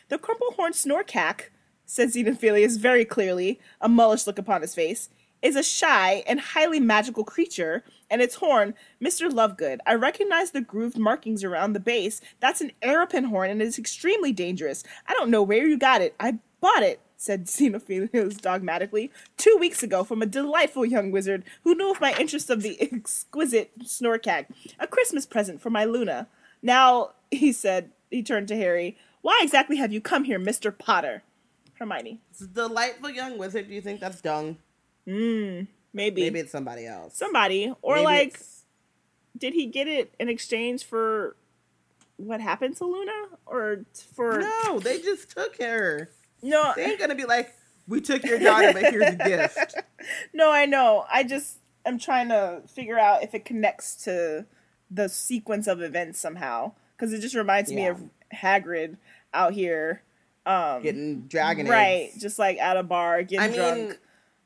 The crumple-horned snorkack, said Xenophilius very clearly, a mullish look upon his face, is a shy and highly magical creature, and its horn, Mr. Lovegood, I recognize the grooved markings around the base. That's an Erumpent horn, and it's extremely dangerous. I don't know where you got it. I bought it, said Xenophilius dogmatically, two weeks ago from a delightful young wizard who knew of my interest of the exquisite snorkack. A Christmas present for my Luna. Now, he said, he turned to Harry, why exactly have you come here, Mr. Potter? Hermione. It's a delightful young wizard. Do you think that's dung? Hmm, maybe. Maybe it's somebody else. Somebody. Or Maybe like, it's- did he get it in exchange for what happened to Luna? Or for. no, they just took her. No, They ain't gonna be like, we took your daughter, but here's a gift. no, I know. I just. am trying to figure out if it connects to the sequence of events somehow because it just reminds me of Hagrid out here, um, Getting dragon right, eggs. just like at a bar getting I mean, drunk.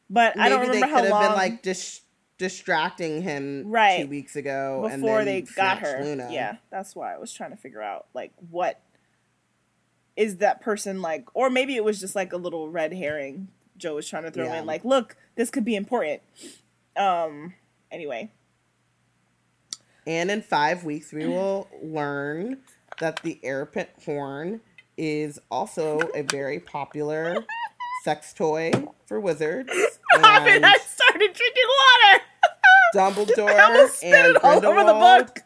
But I don't remember they how could have long been like dis- distracting him Right. two weeks ago and before they got her. Luna. Yeah, that's why I was trying to figure out like what is that person like, or maybe it was just like a little red herring Jo was trying to throw Yeah. in. Like, look, this could be important. Um. Anyway, And in five weeks, we will learn that the airpit horn is also a very popular sex toy for wizards. And I started drinking water. Dumbledore and it all over the book.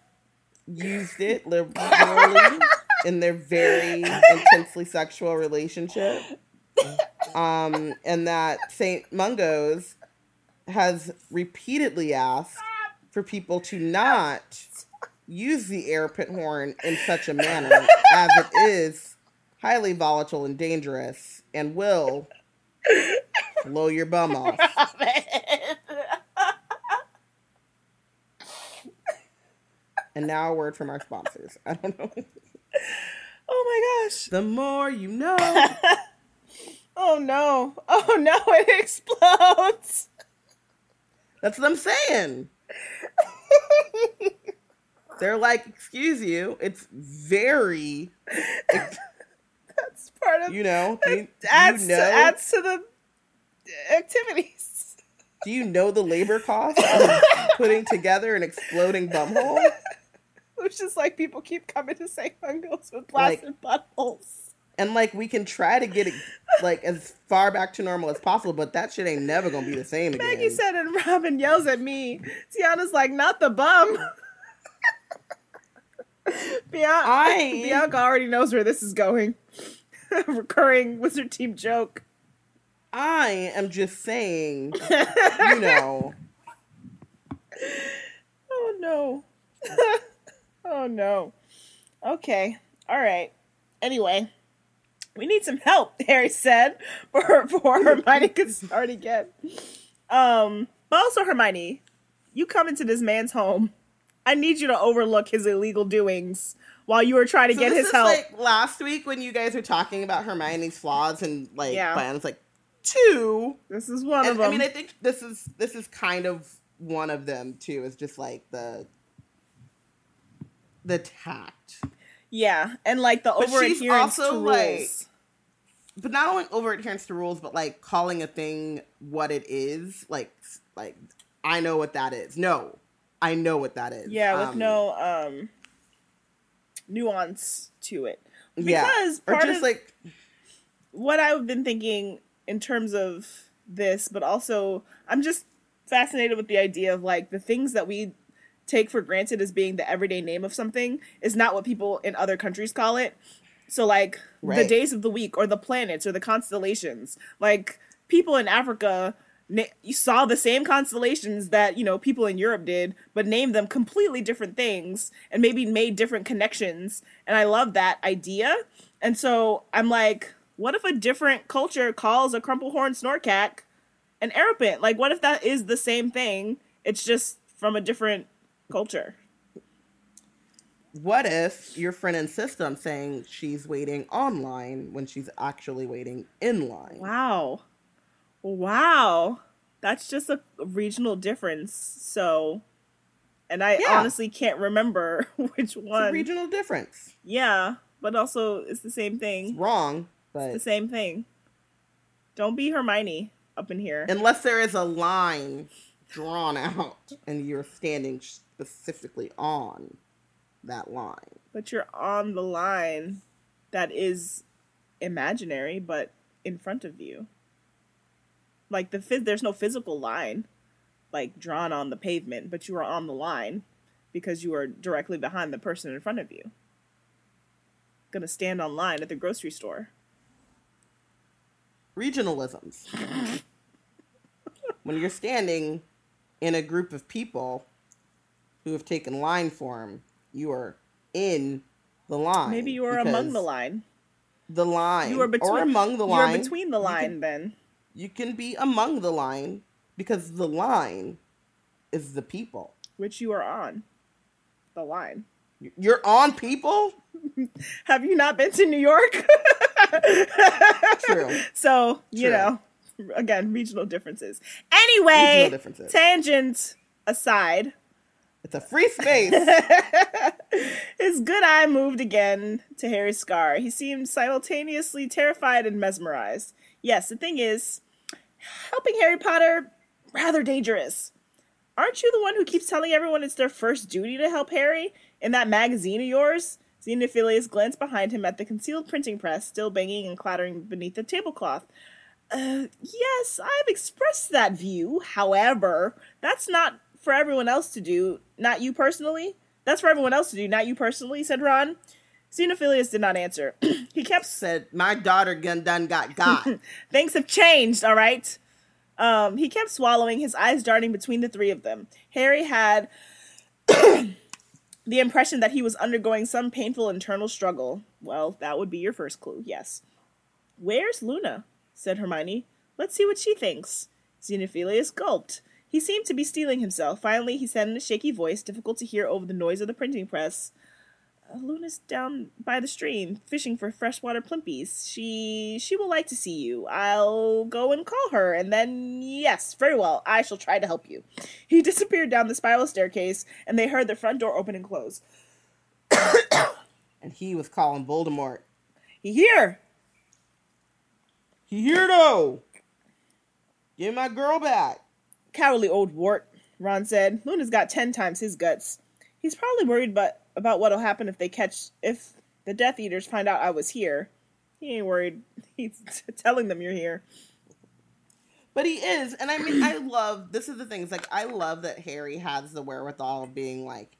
used it liberally in their very intensely sexual relationship. Um, and that Saint Mungo's has repeatedly asked for people to not use the air pit horn in such a manner as it is highly volatile and dangerous and will blow your bum off. And now a word from our sponsors. I don't know. Oh my gosh. The more you know. Oh no. Oh no, it explodes. That's what I'm saying. They're like, excuse you. It's very, That's part of you know. You, adds you know? to adds to the activities. do you know the labor cost of putting together an exploding bumhole? Which is like people keep coming to say fungos with Like- blasted buttholes. And like, we can try to get it like as far back to normal as possible, but that shit ain't never gonna be the same again. Maggie said, and Robin yells at me. Tiana's like, not the bum. Bianca, I- Bianca already knows where this is going. Recurring wizard team joke. I am just saying, you know. Oh no. Oh no. Okay. All right. Anyway, we need some help, Harry said, for for Hermione could start again. Um, but also Hermione, you come into this man's home. I need you to overlook his illegal doings while you were trying to So get his is help. Like last week when you guys were talking about Hermione's flaws and like Yeah. plans, like two. this is one of them. I mean, I think this is this is kind of one of them too. Is just like the the tact, yeah, and like the But over she's adherence also, to like, rules. but not only over adherence to rules, but like calling a thing what it is. Like like I know what that is. No, I know what that is. Yeah, with Um, no um nuance to it. yeah, Because or part just of like what I've been thinking in terms of this, but also I'm just fascinated with the idea of like the things that we take for granted as being the everyday name of something is not what people in other countries call it. So like the days of the week or the planets or the constellations, like people in Africa na- you saw the same constellations that you know people in Europe did, but named them completely different things and maybe made different connections. And I love that idea. And so I'm like, what if a different culture calls a crumplehorn snorkack an aeropit? Like, what if that is the same thing? It's just from a different culture. what if your friend insists on saying she's waiting online when she's actually waiting in line? Wow. Wow. That's just a regional difference. So, and I Yeah. honestly can't remember which It's a one. regional difference. yeah, but also it's the same It's thing. wrong, but The same thing. Don't be Hermione up in here. unless there is a line drawn out and you're standing specifically on that line. But you're on the line that is imaginary, but in front of you. Like the phys- there's no physical line, like drawn on the pavement, but you are on the line because you are directly behind the person in front of you. Gonna stand on line at the grocery store. Regionalisms. when you're standing in a group of people who have taken line form, you are in the line. Maybe you are among the line. The line. You are between or among the line. you are line. between the You line can- then. you can be among the line because the line is the people. which you are on the line. You're on people? Have you not been to New York? True. So, you True. know, again, regional differences. Anyway, Regional differences. tangent aside, It's a free space. his good eye moved again to Harry's scar. He seemed simultaneously terrified and mesmerized. Yes, the thing is, helping Harry Potter, rather dangerous. Aren't you the one who keeps telling everyone it's their first duty to help Harry? In that magazine of yours? Xenophilius glanced behind him at the concealed printing press, still banging and clattering beneath the tablecloth. Uh, yes, I've expressed that view. However, that's not for everyone else to do. Not you personally. That's for everyone else to do, not you personally, said Ron. Xenophilius did not answer. he kept Said my daughter gun done got got. Things have changed, all right? Um, he kept swallowing, his eyes darting between the three of them. Harry had the impression that he was undergoing some painful internal struggle. Well, that would be your first clue, yes. Where's Luna? said Hermione. Let's see what she thinks. Xenophilius gulped. He seemed to be steeling himself. Finally, he said in a shaky voice, difficult to hear over the noise of the printing press, "Uh, Luna's down by the stream, fishing for freshwater plimpies. She she will like to see you. I'll go and call her, and then yes, very well, I shall try to help you. He disappeared down the spiral staircase, and they heard the front door open and close. and he was calling Voldemort. He here! He here though. Give my girl back. Cowardly old wart, Ron said. Luna's got ten times his guts. He's probably worried about, about what'll happen if they catch if the Death Eaters find out I was here. He ain't worried. He's telling them you're here. But he is, and I mean, I love. This is the thing. Like I love that Harry has the wherewithal of being like.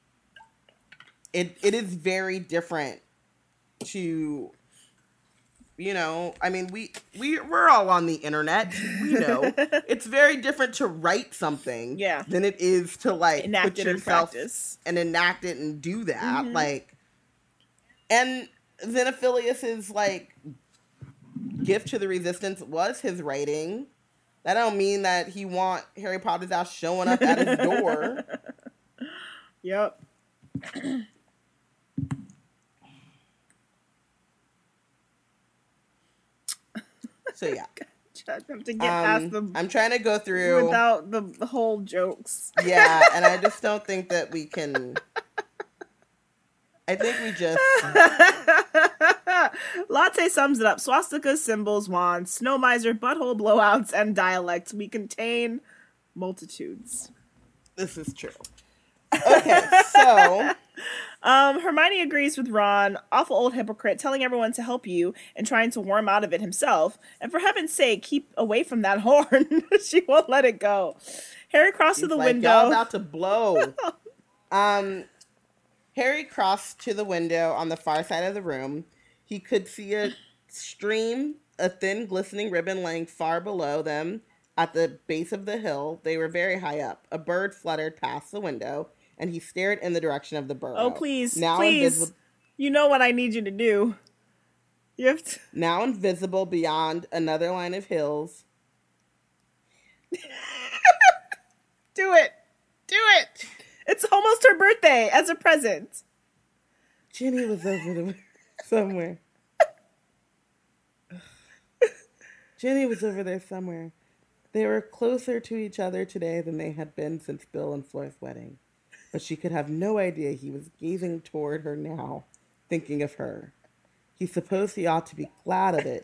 It it is very different to. You know, I mean, we we we're all on the internet. We know it's very different to write something, Yeah. than it is to like Enact put it in yourself practice. and enact it and do that. Mhm. Like, and Xenophilius's like gift to the resistance was his writing. That don't mean that he want Harry Potter's ass showing up at his door. Yep. So yeah, I have to get past um, the I'm trying to go through. without the, the whole jokes. yeah, and I just don't think that we can. I think we just Latte sums it up. Swastikas, symbols, wands, snow miser, butthole blowouts, and dialects. We contain multitudes. this is true. Okay, so Um, Hermione agrees with Ron, awful old hypocrite, telling everyone to help you and trying to warm out of it himself. And for heaven's sake, keep away from that horn. she won't let it go. Harry crossed to the like, window. Y'all about to blow. um, Harry crossed to the window on the far side of the room. He could see a stream, a thin, glistening ribbon laying far below them at the base of the hill. They were very high up. A bird fluttered past the window, and he stared in the direction of the burrow. oh, please, now please. invisible. You know what I need you to do. You have to. Now invisible beyond another line of hills. Do it. Do it. It's almost her birthday as a present. Ginny was over the somewhere. Ginny was over there somewhere. They were closer to each other today than they had been since Bill and Flora's wedding. But she could have no idea he was gazing toward her now, thinking of her. He supposed he ought to be glad of it.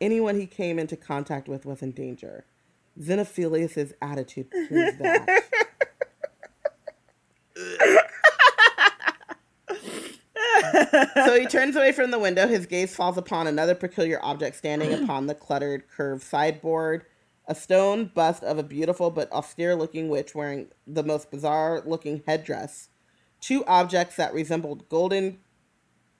Anyone he came into contact with was in danger. Xenophilius's attitude proves that. so he turns away from the window. His gaze falls upon another peculiar object standing upon the cluttered, curved sideboard. A stone bust of a beautiful but austere looking witch wearing the most bizarre looking headdress. Two objects that resembled golden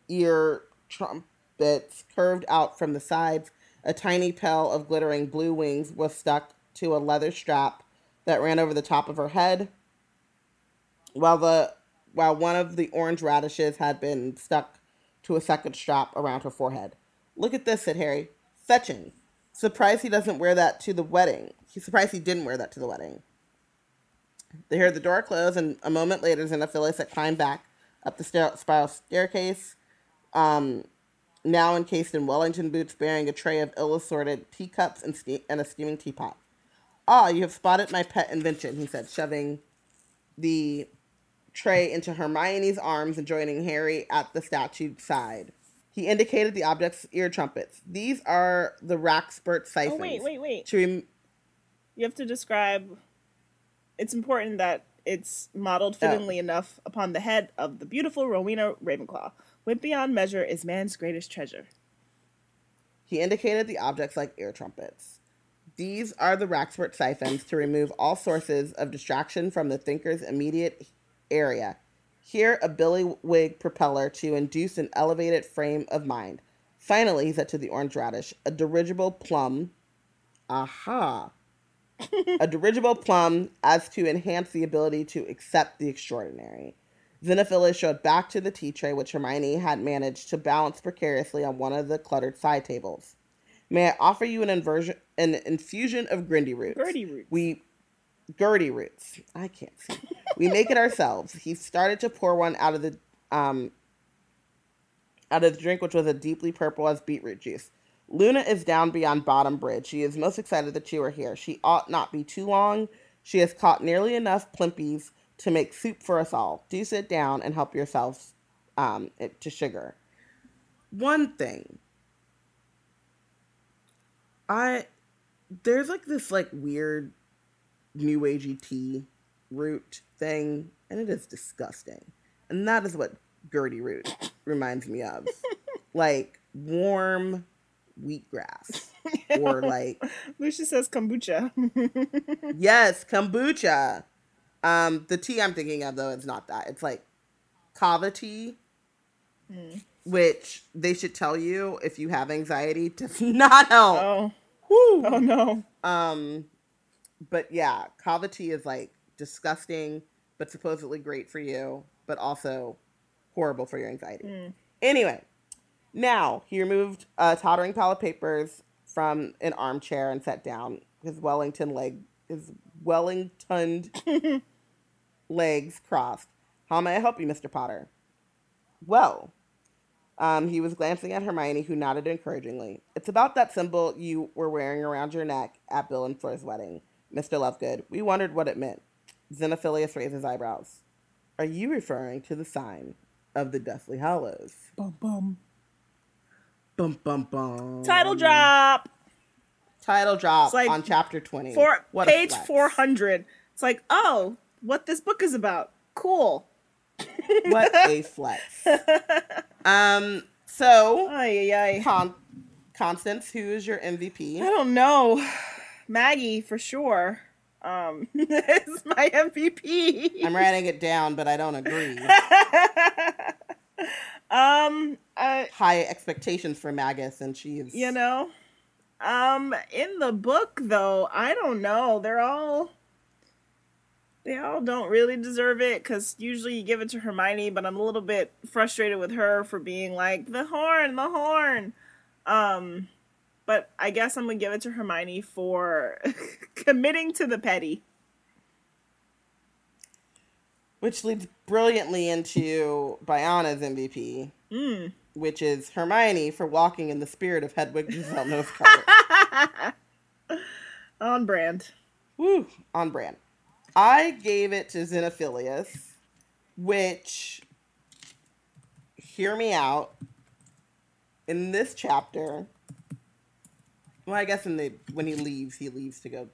ear trumpets curved out from the sides. A tiny pail of glittering blue wings was stuck to a leather strap that ran over the top of her head while the while one of the orange radishes had been stuck to a second strap around her forehead. Look at this, said Harry. Fetching. Surprised he doesn't wear that to the wedding. He's surprised he didn't wear that to the wedding. They hear the door close, and a moment later, Xenophilius had climbed back up the stair- spiral staircase, um, now encased in Wellington boots, bearing a tray of ill-assorted teacups and, ste- and a steaming teapot. Ah, you have spotted my pet invention, he said, shoving the tray into Hermione's arms and joining Harry at the statue's side. He indicated the object's ear trumpets. These are the Wrackspurt siphons. Oh wait, wait, wait. To rem- You have to describe. It's important that it's modeled fittingly oh. enough upon the head of the beautiful Rowena Ravenclaw. Wit beyond measure is man's greatest treasure. He indicated the objects like ear trumpets. These are the Wrackspurt siphons to remove all sources of distraction from the thinker's immediate area. Here, a billywig propeller to induce an elevated frame of mind. Finally, he said to the orange radish, a dirigible plum. Aha. a dirigible plum as to enhance the ability to accept the extraordinary. Xenophilius showed back to the tea tray, which Hermione had managed to balance precariously on one of the cluttered side tables. May I offer you an inversion, an infusion of Grindy roots? Gurdyroots. We Gurdyroots. I can't see. We make it ourselves. He started to pour one out of the um out of the drink, which was a deeply purple as beetroot juice. Luna is down beyond Bottom Bridge. She is most excited that you are here. She ought not be too long. She has caught nearly enough plimpies to make soup for us all. Do sit down and help yourselves um, to sugar. One thing. I there's like this like weird new agey tea root thing, and it is disgusting. And that is what Gurdyroot reminds me of. like warm wheatgrass. Or like Lucia says kombucha. yes, kombucha. Um, the tea I'm thinking of though is not that. It's like kava tea, which they should tell you if you have anxiety does not help. oh, Woo. oh no. Um, but yeah, kava tea is like disgusting, but supposedly great for you, but also horrible for your anxiety. Anyway, now he removed a tottering pile of papers from an armchair and sat down. His Wellington leg, his Wellington legs crossed. How may I help you, Mr. Potter? Well, um, he was glancing at Hermione, who nodded encouragingly. It's about that symbol you were wearing around your neck at Bill and Fleur's wedding, Mr. Lovegood. We wondered what it meant. Xenophilius raised his eyebrows. Are you referring to the sign of the Deathly Hallows? Bum bum. Bum bum bum. Title drop. Title drop It's like on chapter twenty. For What page four hundred. It's like, oh, what this book is about. Cool. What a flex. um. So, Ay, ay, ay. Con- Constance, who is your MVP? I don't know. Maggie for sure. Um, is my MVP. I'm writing it down, but I don't agree. um, uh, High expectations for Magus, and she's you know, um, in the book though, I don't know. They're all they all don't really deserve it because usually you give it to Hermione, but I'm a little bit frustrated with her for being like the horn, the horn. Um, but I guess I'm gonna give it to Hermione for committing to the petty. which leads brilliantly into Biana's MVP, Mm. which is Hermione for walking in the spirit of Hedwig Giselle Northcutt. On brand. Woo, on brand. I gave it to Xenophilius, which, hear me out, in this chapter, well, I guess in the when he leaves, he leaves to go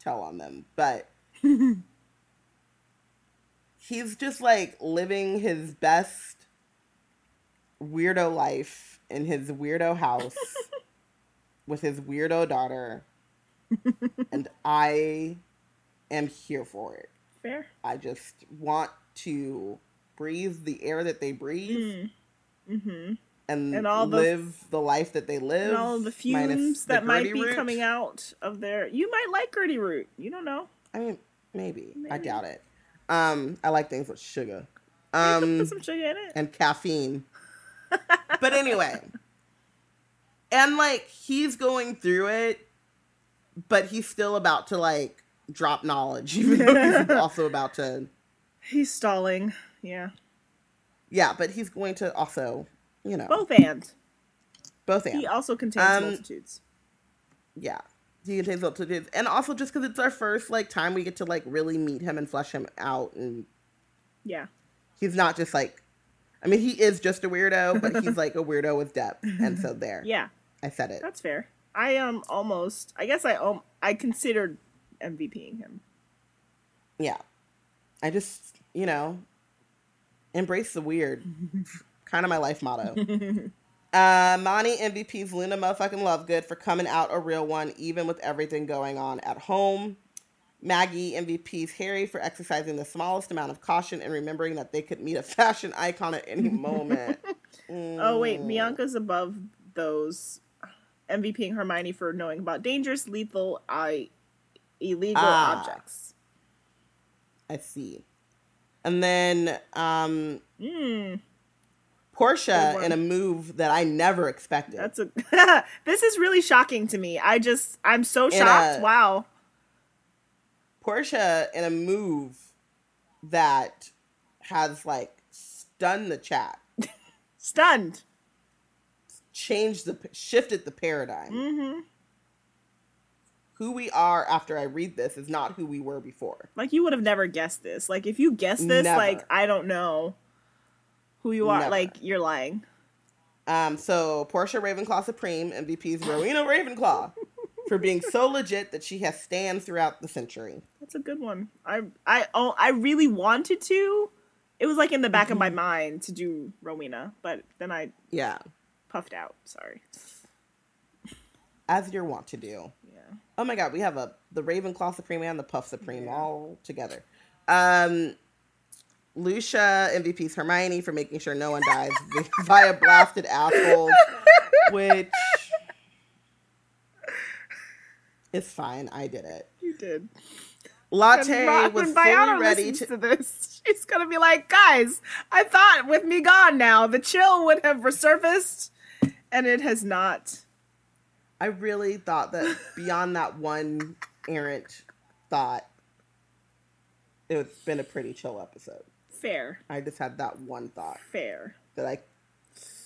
tell on them, but he's just like living his best weirdo life in his weirdo house with his weirdo daughter and I am here for it. Fair. I just want to breathe the air that they breathe Mm-hmm. And, And all the- live the life that they live. And all the fumes the that might be root. coming out of their. You might like Gurdyroot. You don't know. I mean, maybe. I doubt it. Um, I like things with sugar. Um, put some sugar in it. and caffeine. but anyway, and like he's going through it, but he's still about to like drop knowledge, even though he's also about to. He's stalling. Yeah. Yeah, but he's going to also, you know, Both and. both and. He also contains Um, multitudes. Yeah, he contains multitudes, and also just because it's our first like time we get to like really meet him and flesh him out, and Yeah. he's not just like, I mean, he is just a weirdo, but he's like a weirdo with depth, and so there, Yeah. I said it. That's fair. I um almost. I guess I um I considered MVPing him. Yeah, I just you know, embrace the weird, kind of my life motto. Uh, Monty MVP's Luna motherfucking Lovegood for coming out a real one, even with everything going on at home. Maggie MVP's Harry for exercising the smallest amount of caution and remembering that they could meet a fashion icon at any moment. Oh wait, Mm. Bianca's above those. MVPing Hermione for knowing about dangerous, lethal, I illegal Ah. objects. I see. And then um, Mm, Portia in a move that I never expected. that's a. this is really shocking to me. I just I'm so In shocked. a- wow. Portia in a move that has like stunned the chat, Stunned. changed the shifted the paradigm. hmm Who we are after I read this is not who we were before. Like you would have never guessed this. Like if you guessed this, Never. like I don't know who you are. Never. Like you're lying. Um, so Portia Ravenclaw Supreme MVP's Rowena Ravenclaw for being so legit that she has stand throughout the century. That's a good one. I I oh I really wanted to. It was like in the back of my Mm-hmm. mind to do Rowena, but then I Yeah, puffed out. Sorry. as you're wont to do. Yeah. Oh my god, we have a the Ravenclaw Supreme and the Puff Supreme all together. Um Lucia MVP's Hermione for making sure no one dies via blasted assholes, which is fine. I did it. You did. Latte When- was when fully ready to. to this, she's gonna be like, guys, I thought with me gone now, the chill would have resurfaced, and it has not. I really thought that beyond that one errant thought, it's been a pretty chill episode. Fair. I just had that one thought Fair. that I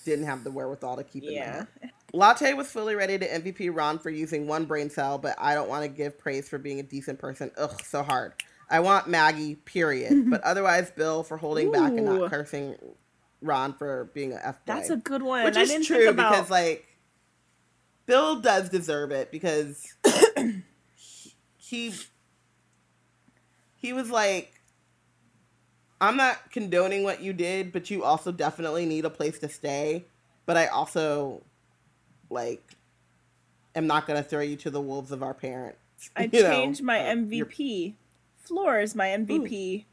didn't have the wherewithal to keep it in Yeah. there. Latte was fully ready to MVP Ron for using one brain cell, but I don't want to give praise for being a decent person. Ugh, so hard. I want Maggie, period. but otherwise, Bill for holding back and not cursing Ron for being a F. That's a good one. Which I is didn't true think about. because, like, Bill does deserve it because he he was like, I'm not condoning what you did, but you also definitely need a place to stay. But I also like am not gonna throw you to the wolves of our parents. I You know, changed my uh, MVP. Fleur is my MVP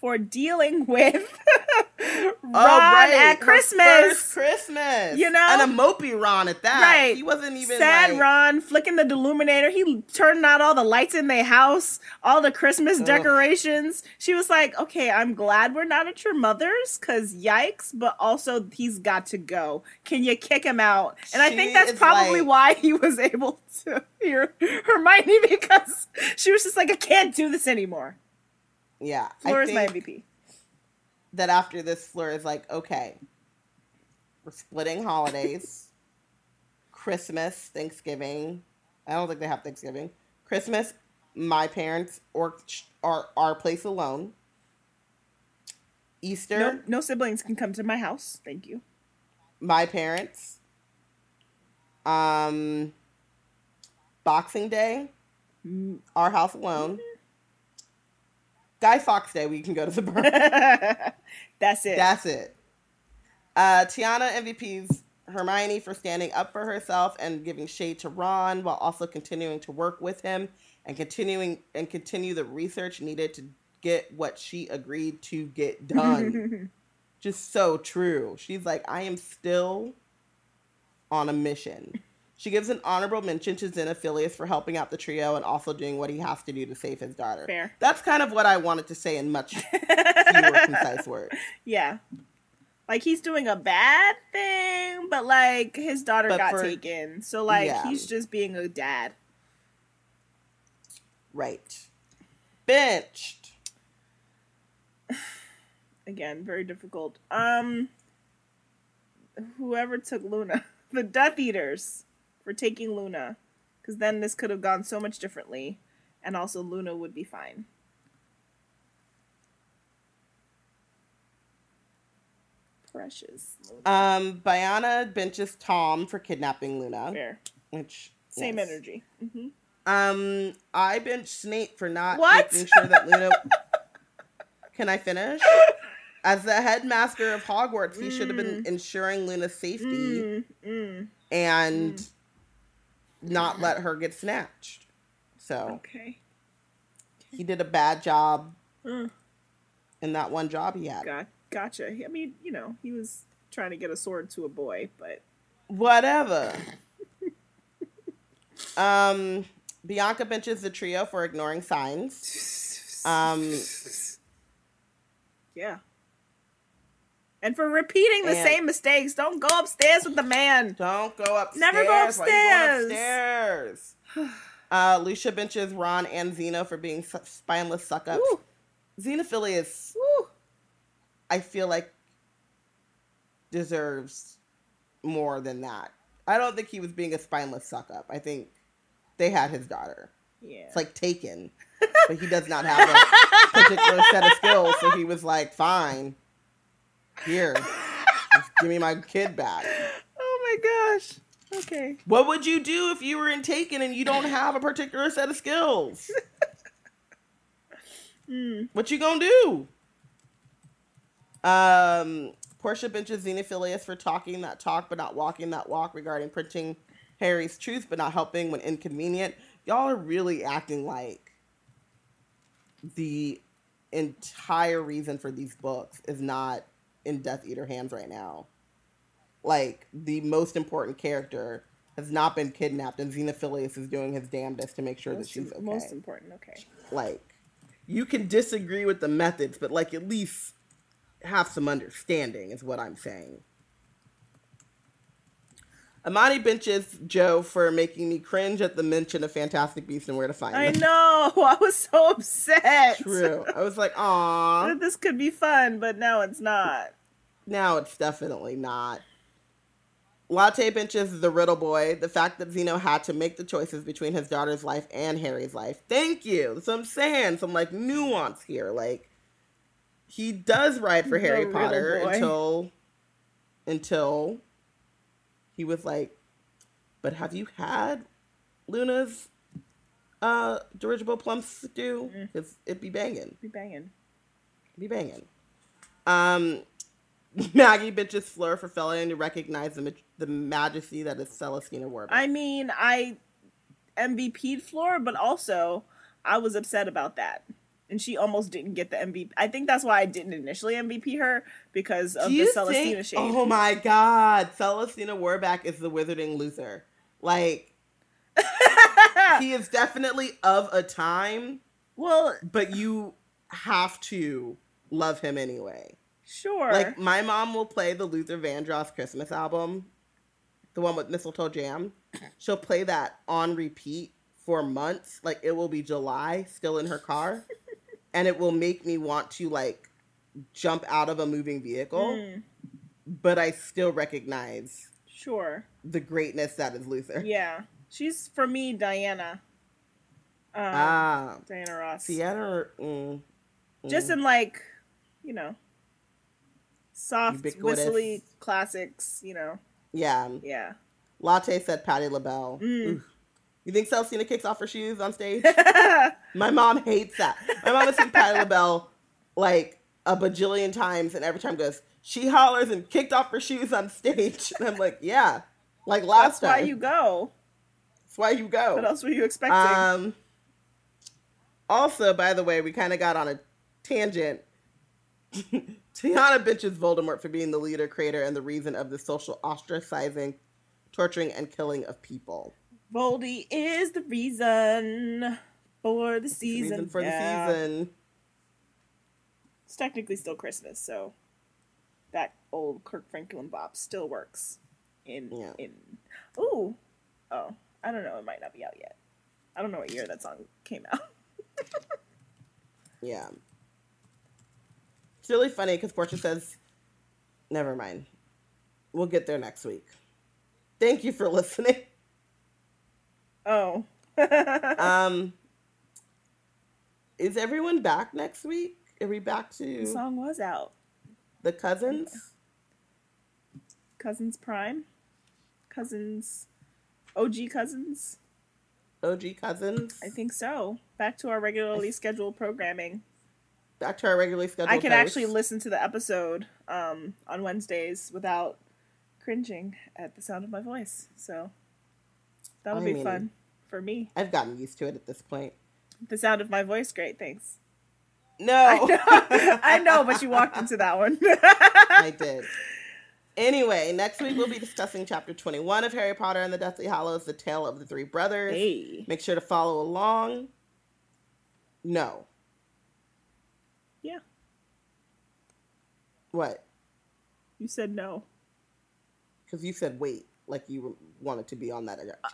for dealing with oh, Ron Oh, right, at her Christmas. first Christmas, You know? and a mopey Ron at that. Right. he wasn't even Sad like, Ron flicking the deluminator. He turned out all the lights in their house, all the Christmas Ugh. decorations. She was like, "Okay, I'm glad we're not at your mother's, cause yikes!" But also, he's got to go. Can you kick him out? And I think that's probably like- why he was able to hear Hermione because she was just like, "I can't do this anymore." Yeah, Fleur I is my MVP. that after this, Fleur is like, okay, we're splitting holidays, Christmas, Thanksgiving. I don't think they have Thanksgiving. Christmas, my parents or our our place alone. Easter, No, no siblings can come to my house. Thank you. my parents. Um, Boxing Day, Mm. our house alone. Guy Fawkes Day, we can go to the bar. That's it. That's it. Uh, Tiana MVP's Hermione for standing up for herself and giving shade to Ron while also continuing to work with him and continuing and continue the research needed to get what she agreed to get done. Just so true. She's like, I am still on a mission. She gives an honorable mention to Xenophilius for helping out the trio and also doing what he has to do to save his daughter. Fair. That's kind of what I wanted to say in much fewer concise words. Yeah. Like he's doing a bad thing, but like his daughter But got for- taken. So like yeah. he's just being a dad. Right. benched. Again, very difficult. Um, whoever took Luna, the Death Eaters, for taking Luna, because then this could have gone so much differently, and also Luna would be fine. Precious. Luna. Um, Biana benches Tom for kidnapping Luna, Fair. which Same yes. energy. hmm Um, I bench Snape for not What? making sure that Luna. Can I finish? As the headmaster of Hogwarts, he should have been ensuring Luna's safety Mm, mm. and not let her get snatched. So Okay. he did a bad job Mm. in that one job he had. Got, gotcha. I mean, you know, he was trying to get a sword to a boy, but Whatever. um, Bianca benches the trio for ignoring signs. Um, yeah. And for repeating the And- same mistakes, don't go upstairs with the man. Don't go upstairs. Never go upstairs. upstairs? Uh, Lucia benches Ron and Xeno for being spineless suck ups. Xenophilius, woo. I feel like, deserves more than that. I don't think he was being a spineless suck up. I think they had his daughter. Yeah. It's like taken, but he does not have a particular set of skills. So he was like, fine, here, give me my kid back. oh my gosh. Okay. What would you do if you were in Taken and you don't have a particular set of skills? Mm. What you gonna do? Um, Portia benches Xenophilius for talking that talk but not walking that walk regarding printing Harry's truth but not helping when inconvenient. Y'all are really acting like the entire reason for these books is not in Death Eater hands right now. Like the most important character has not been kidnapped, and Xenophilius is doing his damnedest to make sure that she's okay. most important. Okay. like, you can disagree with the methods, but like at least have some understanding, is what I'm saying. Amani benches Jo for making me cringe at the mention of Fantastic Beasts and Where to Find them. I know. I was so upset. True. I was like, aw. This could be fun, but now it's not. Now it's definitely not. Latte benches the Riddle Boy. The fact that Xeno had to make the choices between his daughter's life and Harry's life. Thank you. That's what I'm saying. Some like nuance here. Like he does ride for The Harry Riddle Potter Boy. until until he was like, but have you had Luna's uh dirigible plum stew? Mm. Because it'd be banging Be banging. be banging. Um, Maggie bitches Fleur for failing to recognize the, ma- the majesty that is Celestina Warbeck. I mean, I MVP'd Flora, but also I was upset about that. And she almost didn't get the MVP. I think that's why I didn't initially MVP her because of the Celestina think- shade. Oh my god, Celestina Warbeck is the wizarding loser. Like, he is definitely of a time, well, but you have to love him anyway. sure. Like, my mom will play the Luther Vandross Christmas album, the one with Mistletoe Jam. She'll play that on repeat for months. Like, it will be July, still in her car. And it will make me want to, like, jump out of a moving vehicle. Mm, But I still recognize sure. the greatness that is Luther. Yeah. She's, for me, Diana. Um, Ah. Diana Ross. Sienna. Mm, Just mm. in, like, you know, soft, Ubiquitous. whistly classics, you know. Yeah. Yeah. Latte said Patti LaBelle. Mm. You think Celestina kicks off her shoes on stage? My mom hates that. My mom has seen Patti LaBelle like a bajillion times, and every time goes, she hollers and kicked off her shoes on stage. And I'm like, yeah, like last time. That's why you go. That's why you go. What else were you expecting? Um. Also, by the way, we kind of got on a tangent. Tiana bitches Voldemort for being the leader, creator, and the reason of the social ostracizing, torturing, and killing of people. Voldy is the reason for the The season. reason for Yeah. the season. It's technically still Christmas, so that old Kirk Franklin bop still works. In Yeah. in ooh oh I don't know it might not be out yet. I don't know what year that song came out. Yeah. It's really funny because Portia says, never mind. We'll get there next week. Thank you for listening. Oh. Um, is everyone back next week? Are we back to? the song was out. the cousins? Cousins Prime. Cousins. OG Cousins. OG cousins? I think so. Back to our regularly scheduled programming. Back to our regularly scheduled I can hosts. actually listen to the episode um, on Wednesdays without cringing at the sound of my voice. So that'll I be mean- fun for me. I've gotten used to it at this point. The sound of my voice, great, thanks. No, I know, but you walked into that one. I did. Anyway, next week we'll be discussing chapter 21 of Harry Potter and the Deathly Hallows, The Tale of the Three Brothers. hey. Make sure to follow along. No. Yeah, What? you said no. Because you said wait, like you wanted to be on that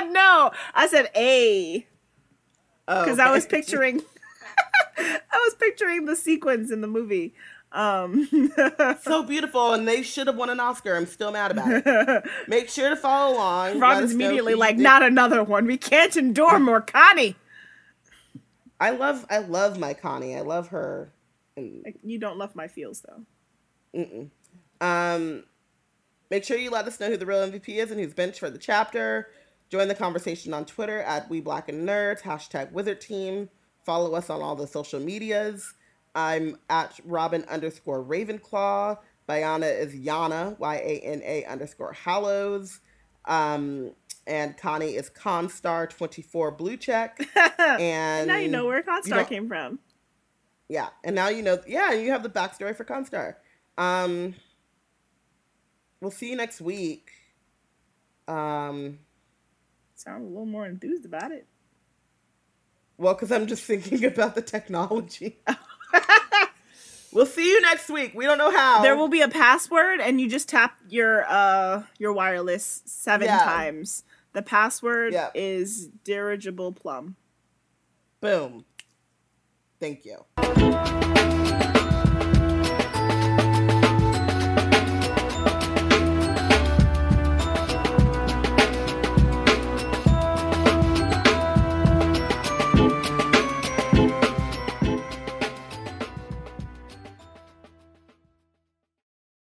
chapter. no, I said a Oh, because I was picturing, I was picturing the sequence in the movie. Um, so beautiful, and they should have won an Oscar. I'm still mad about it. Make sure to follow along. Robin's immediately like, think- not another one. We can't endure more Connie. I love, I love my Connie. I love her. And You don't love my feels though. Mm-mm. Um, make sure you let us know who the real MVP is and who's benched for the chapter. Join the conversation on Twitter at We Black and Nerds, hashtag Wizard Team. Follow us on all the social medias. I'm at Robin underscore Ravenclaw. Bayana is Yana, Y A N A underscore Hallows. Um, and Connie is Constar24 Blue Check. And now you know where Constar came from. yeah, and now you know. Yeah, you have the backstory for Constar. Um, we'll see you next week. Um, Sound a little more enthused about it. well, because I'm just thinking about the technology. we'll see you next week. We don't know how. There will be a password, and you just tap your uh your wireless seven Yeah. times. The password Yeah. is dirigible plum. boom. Thank you.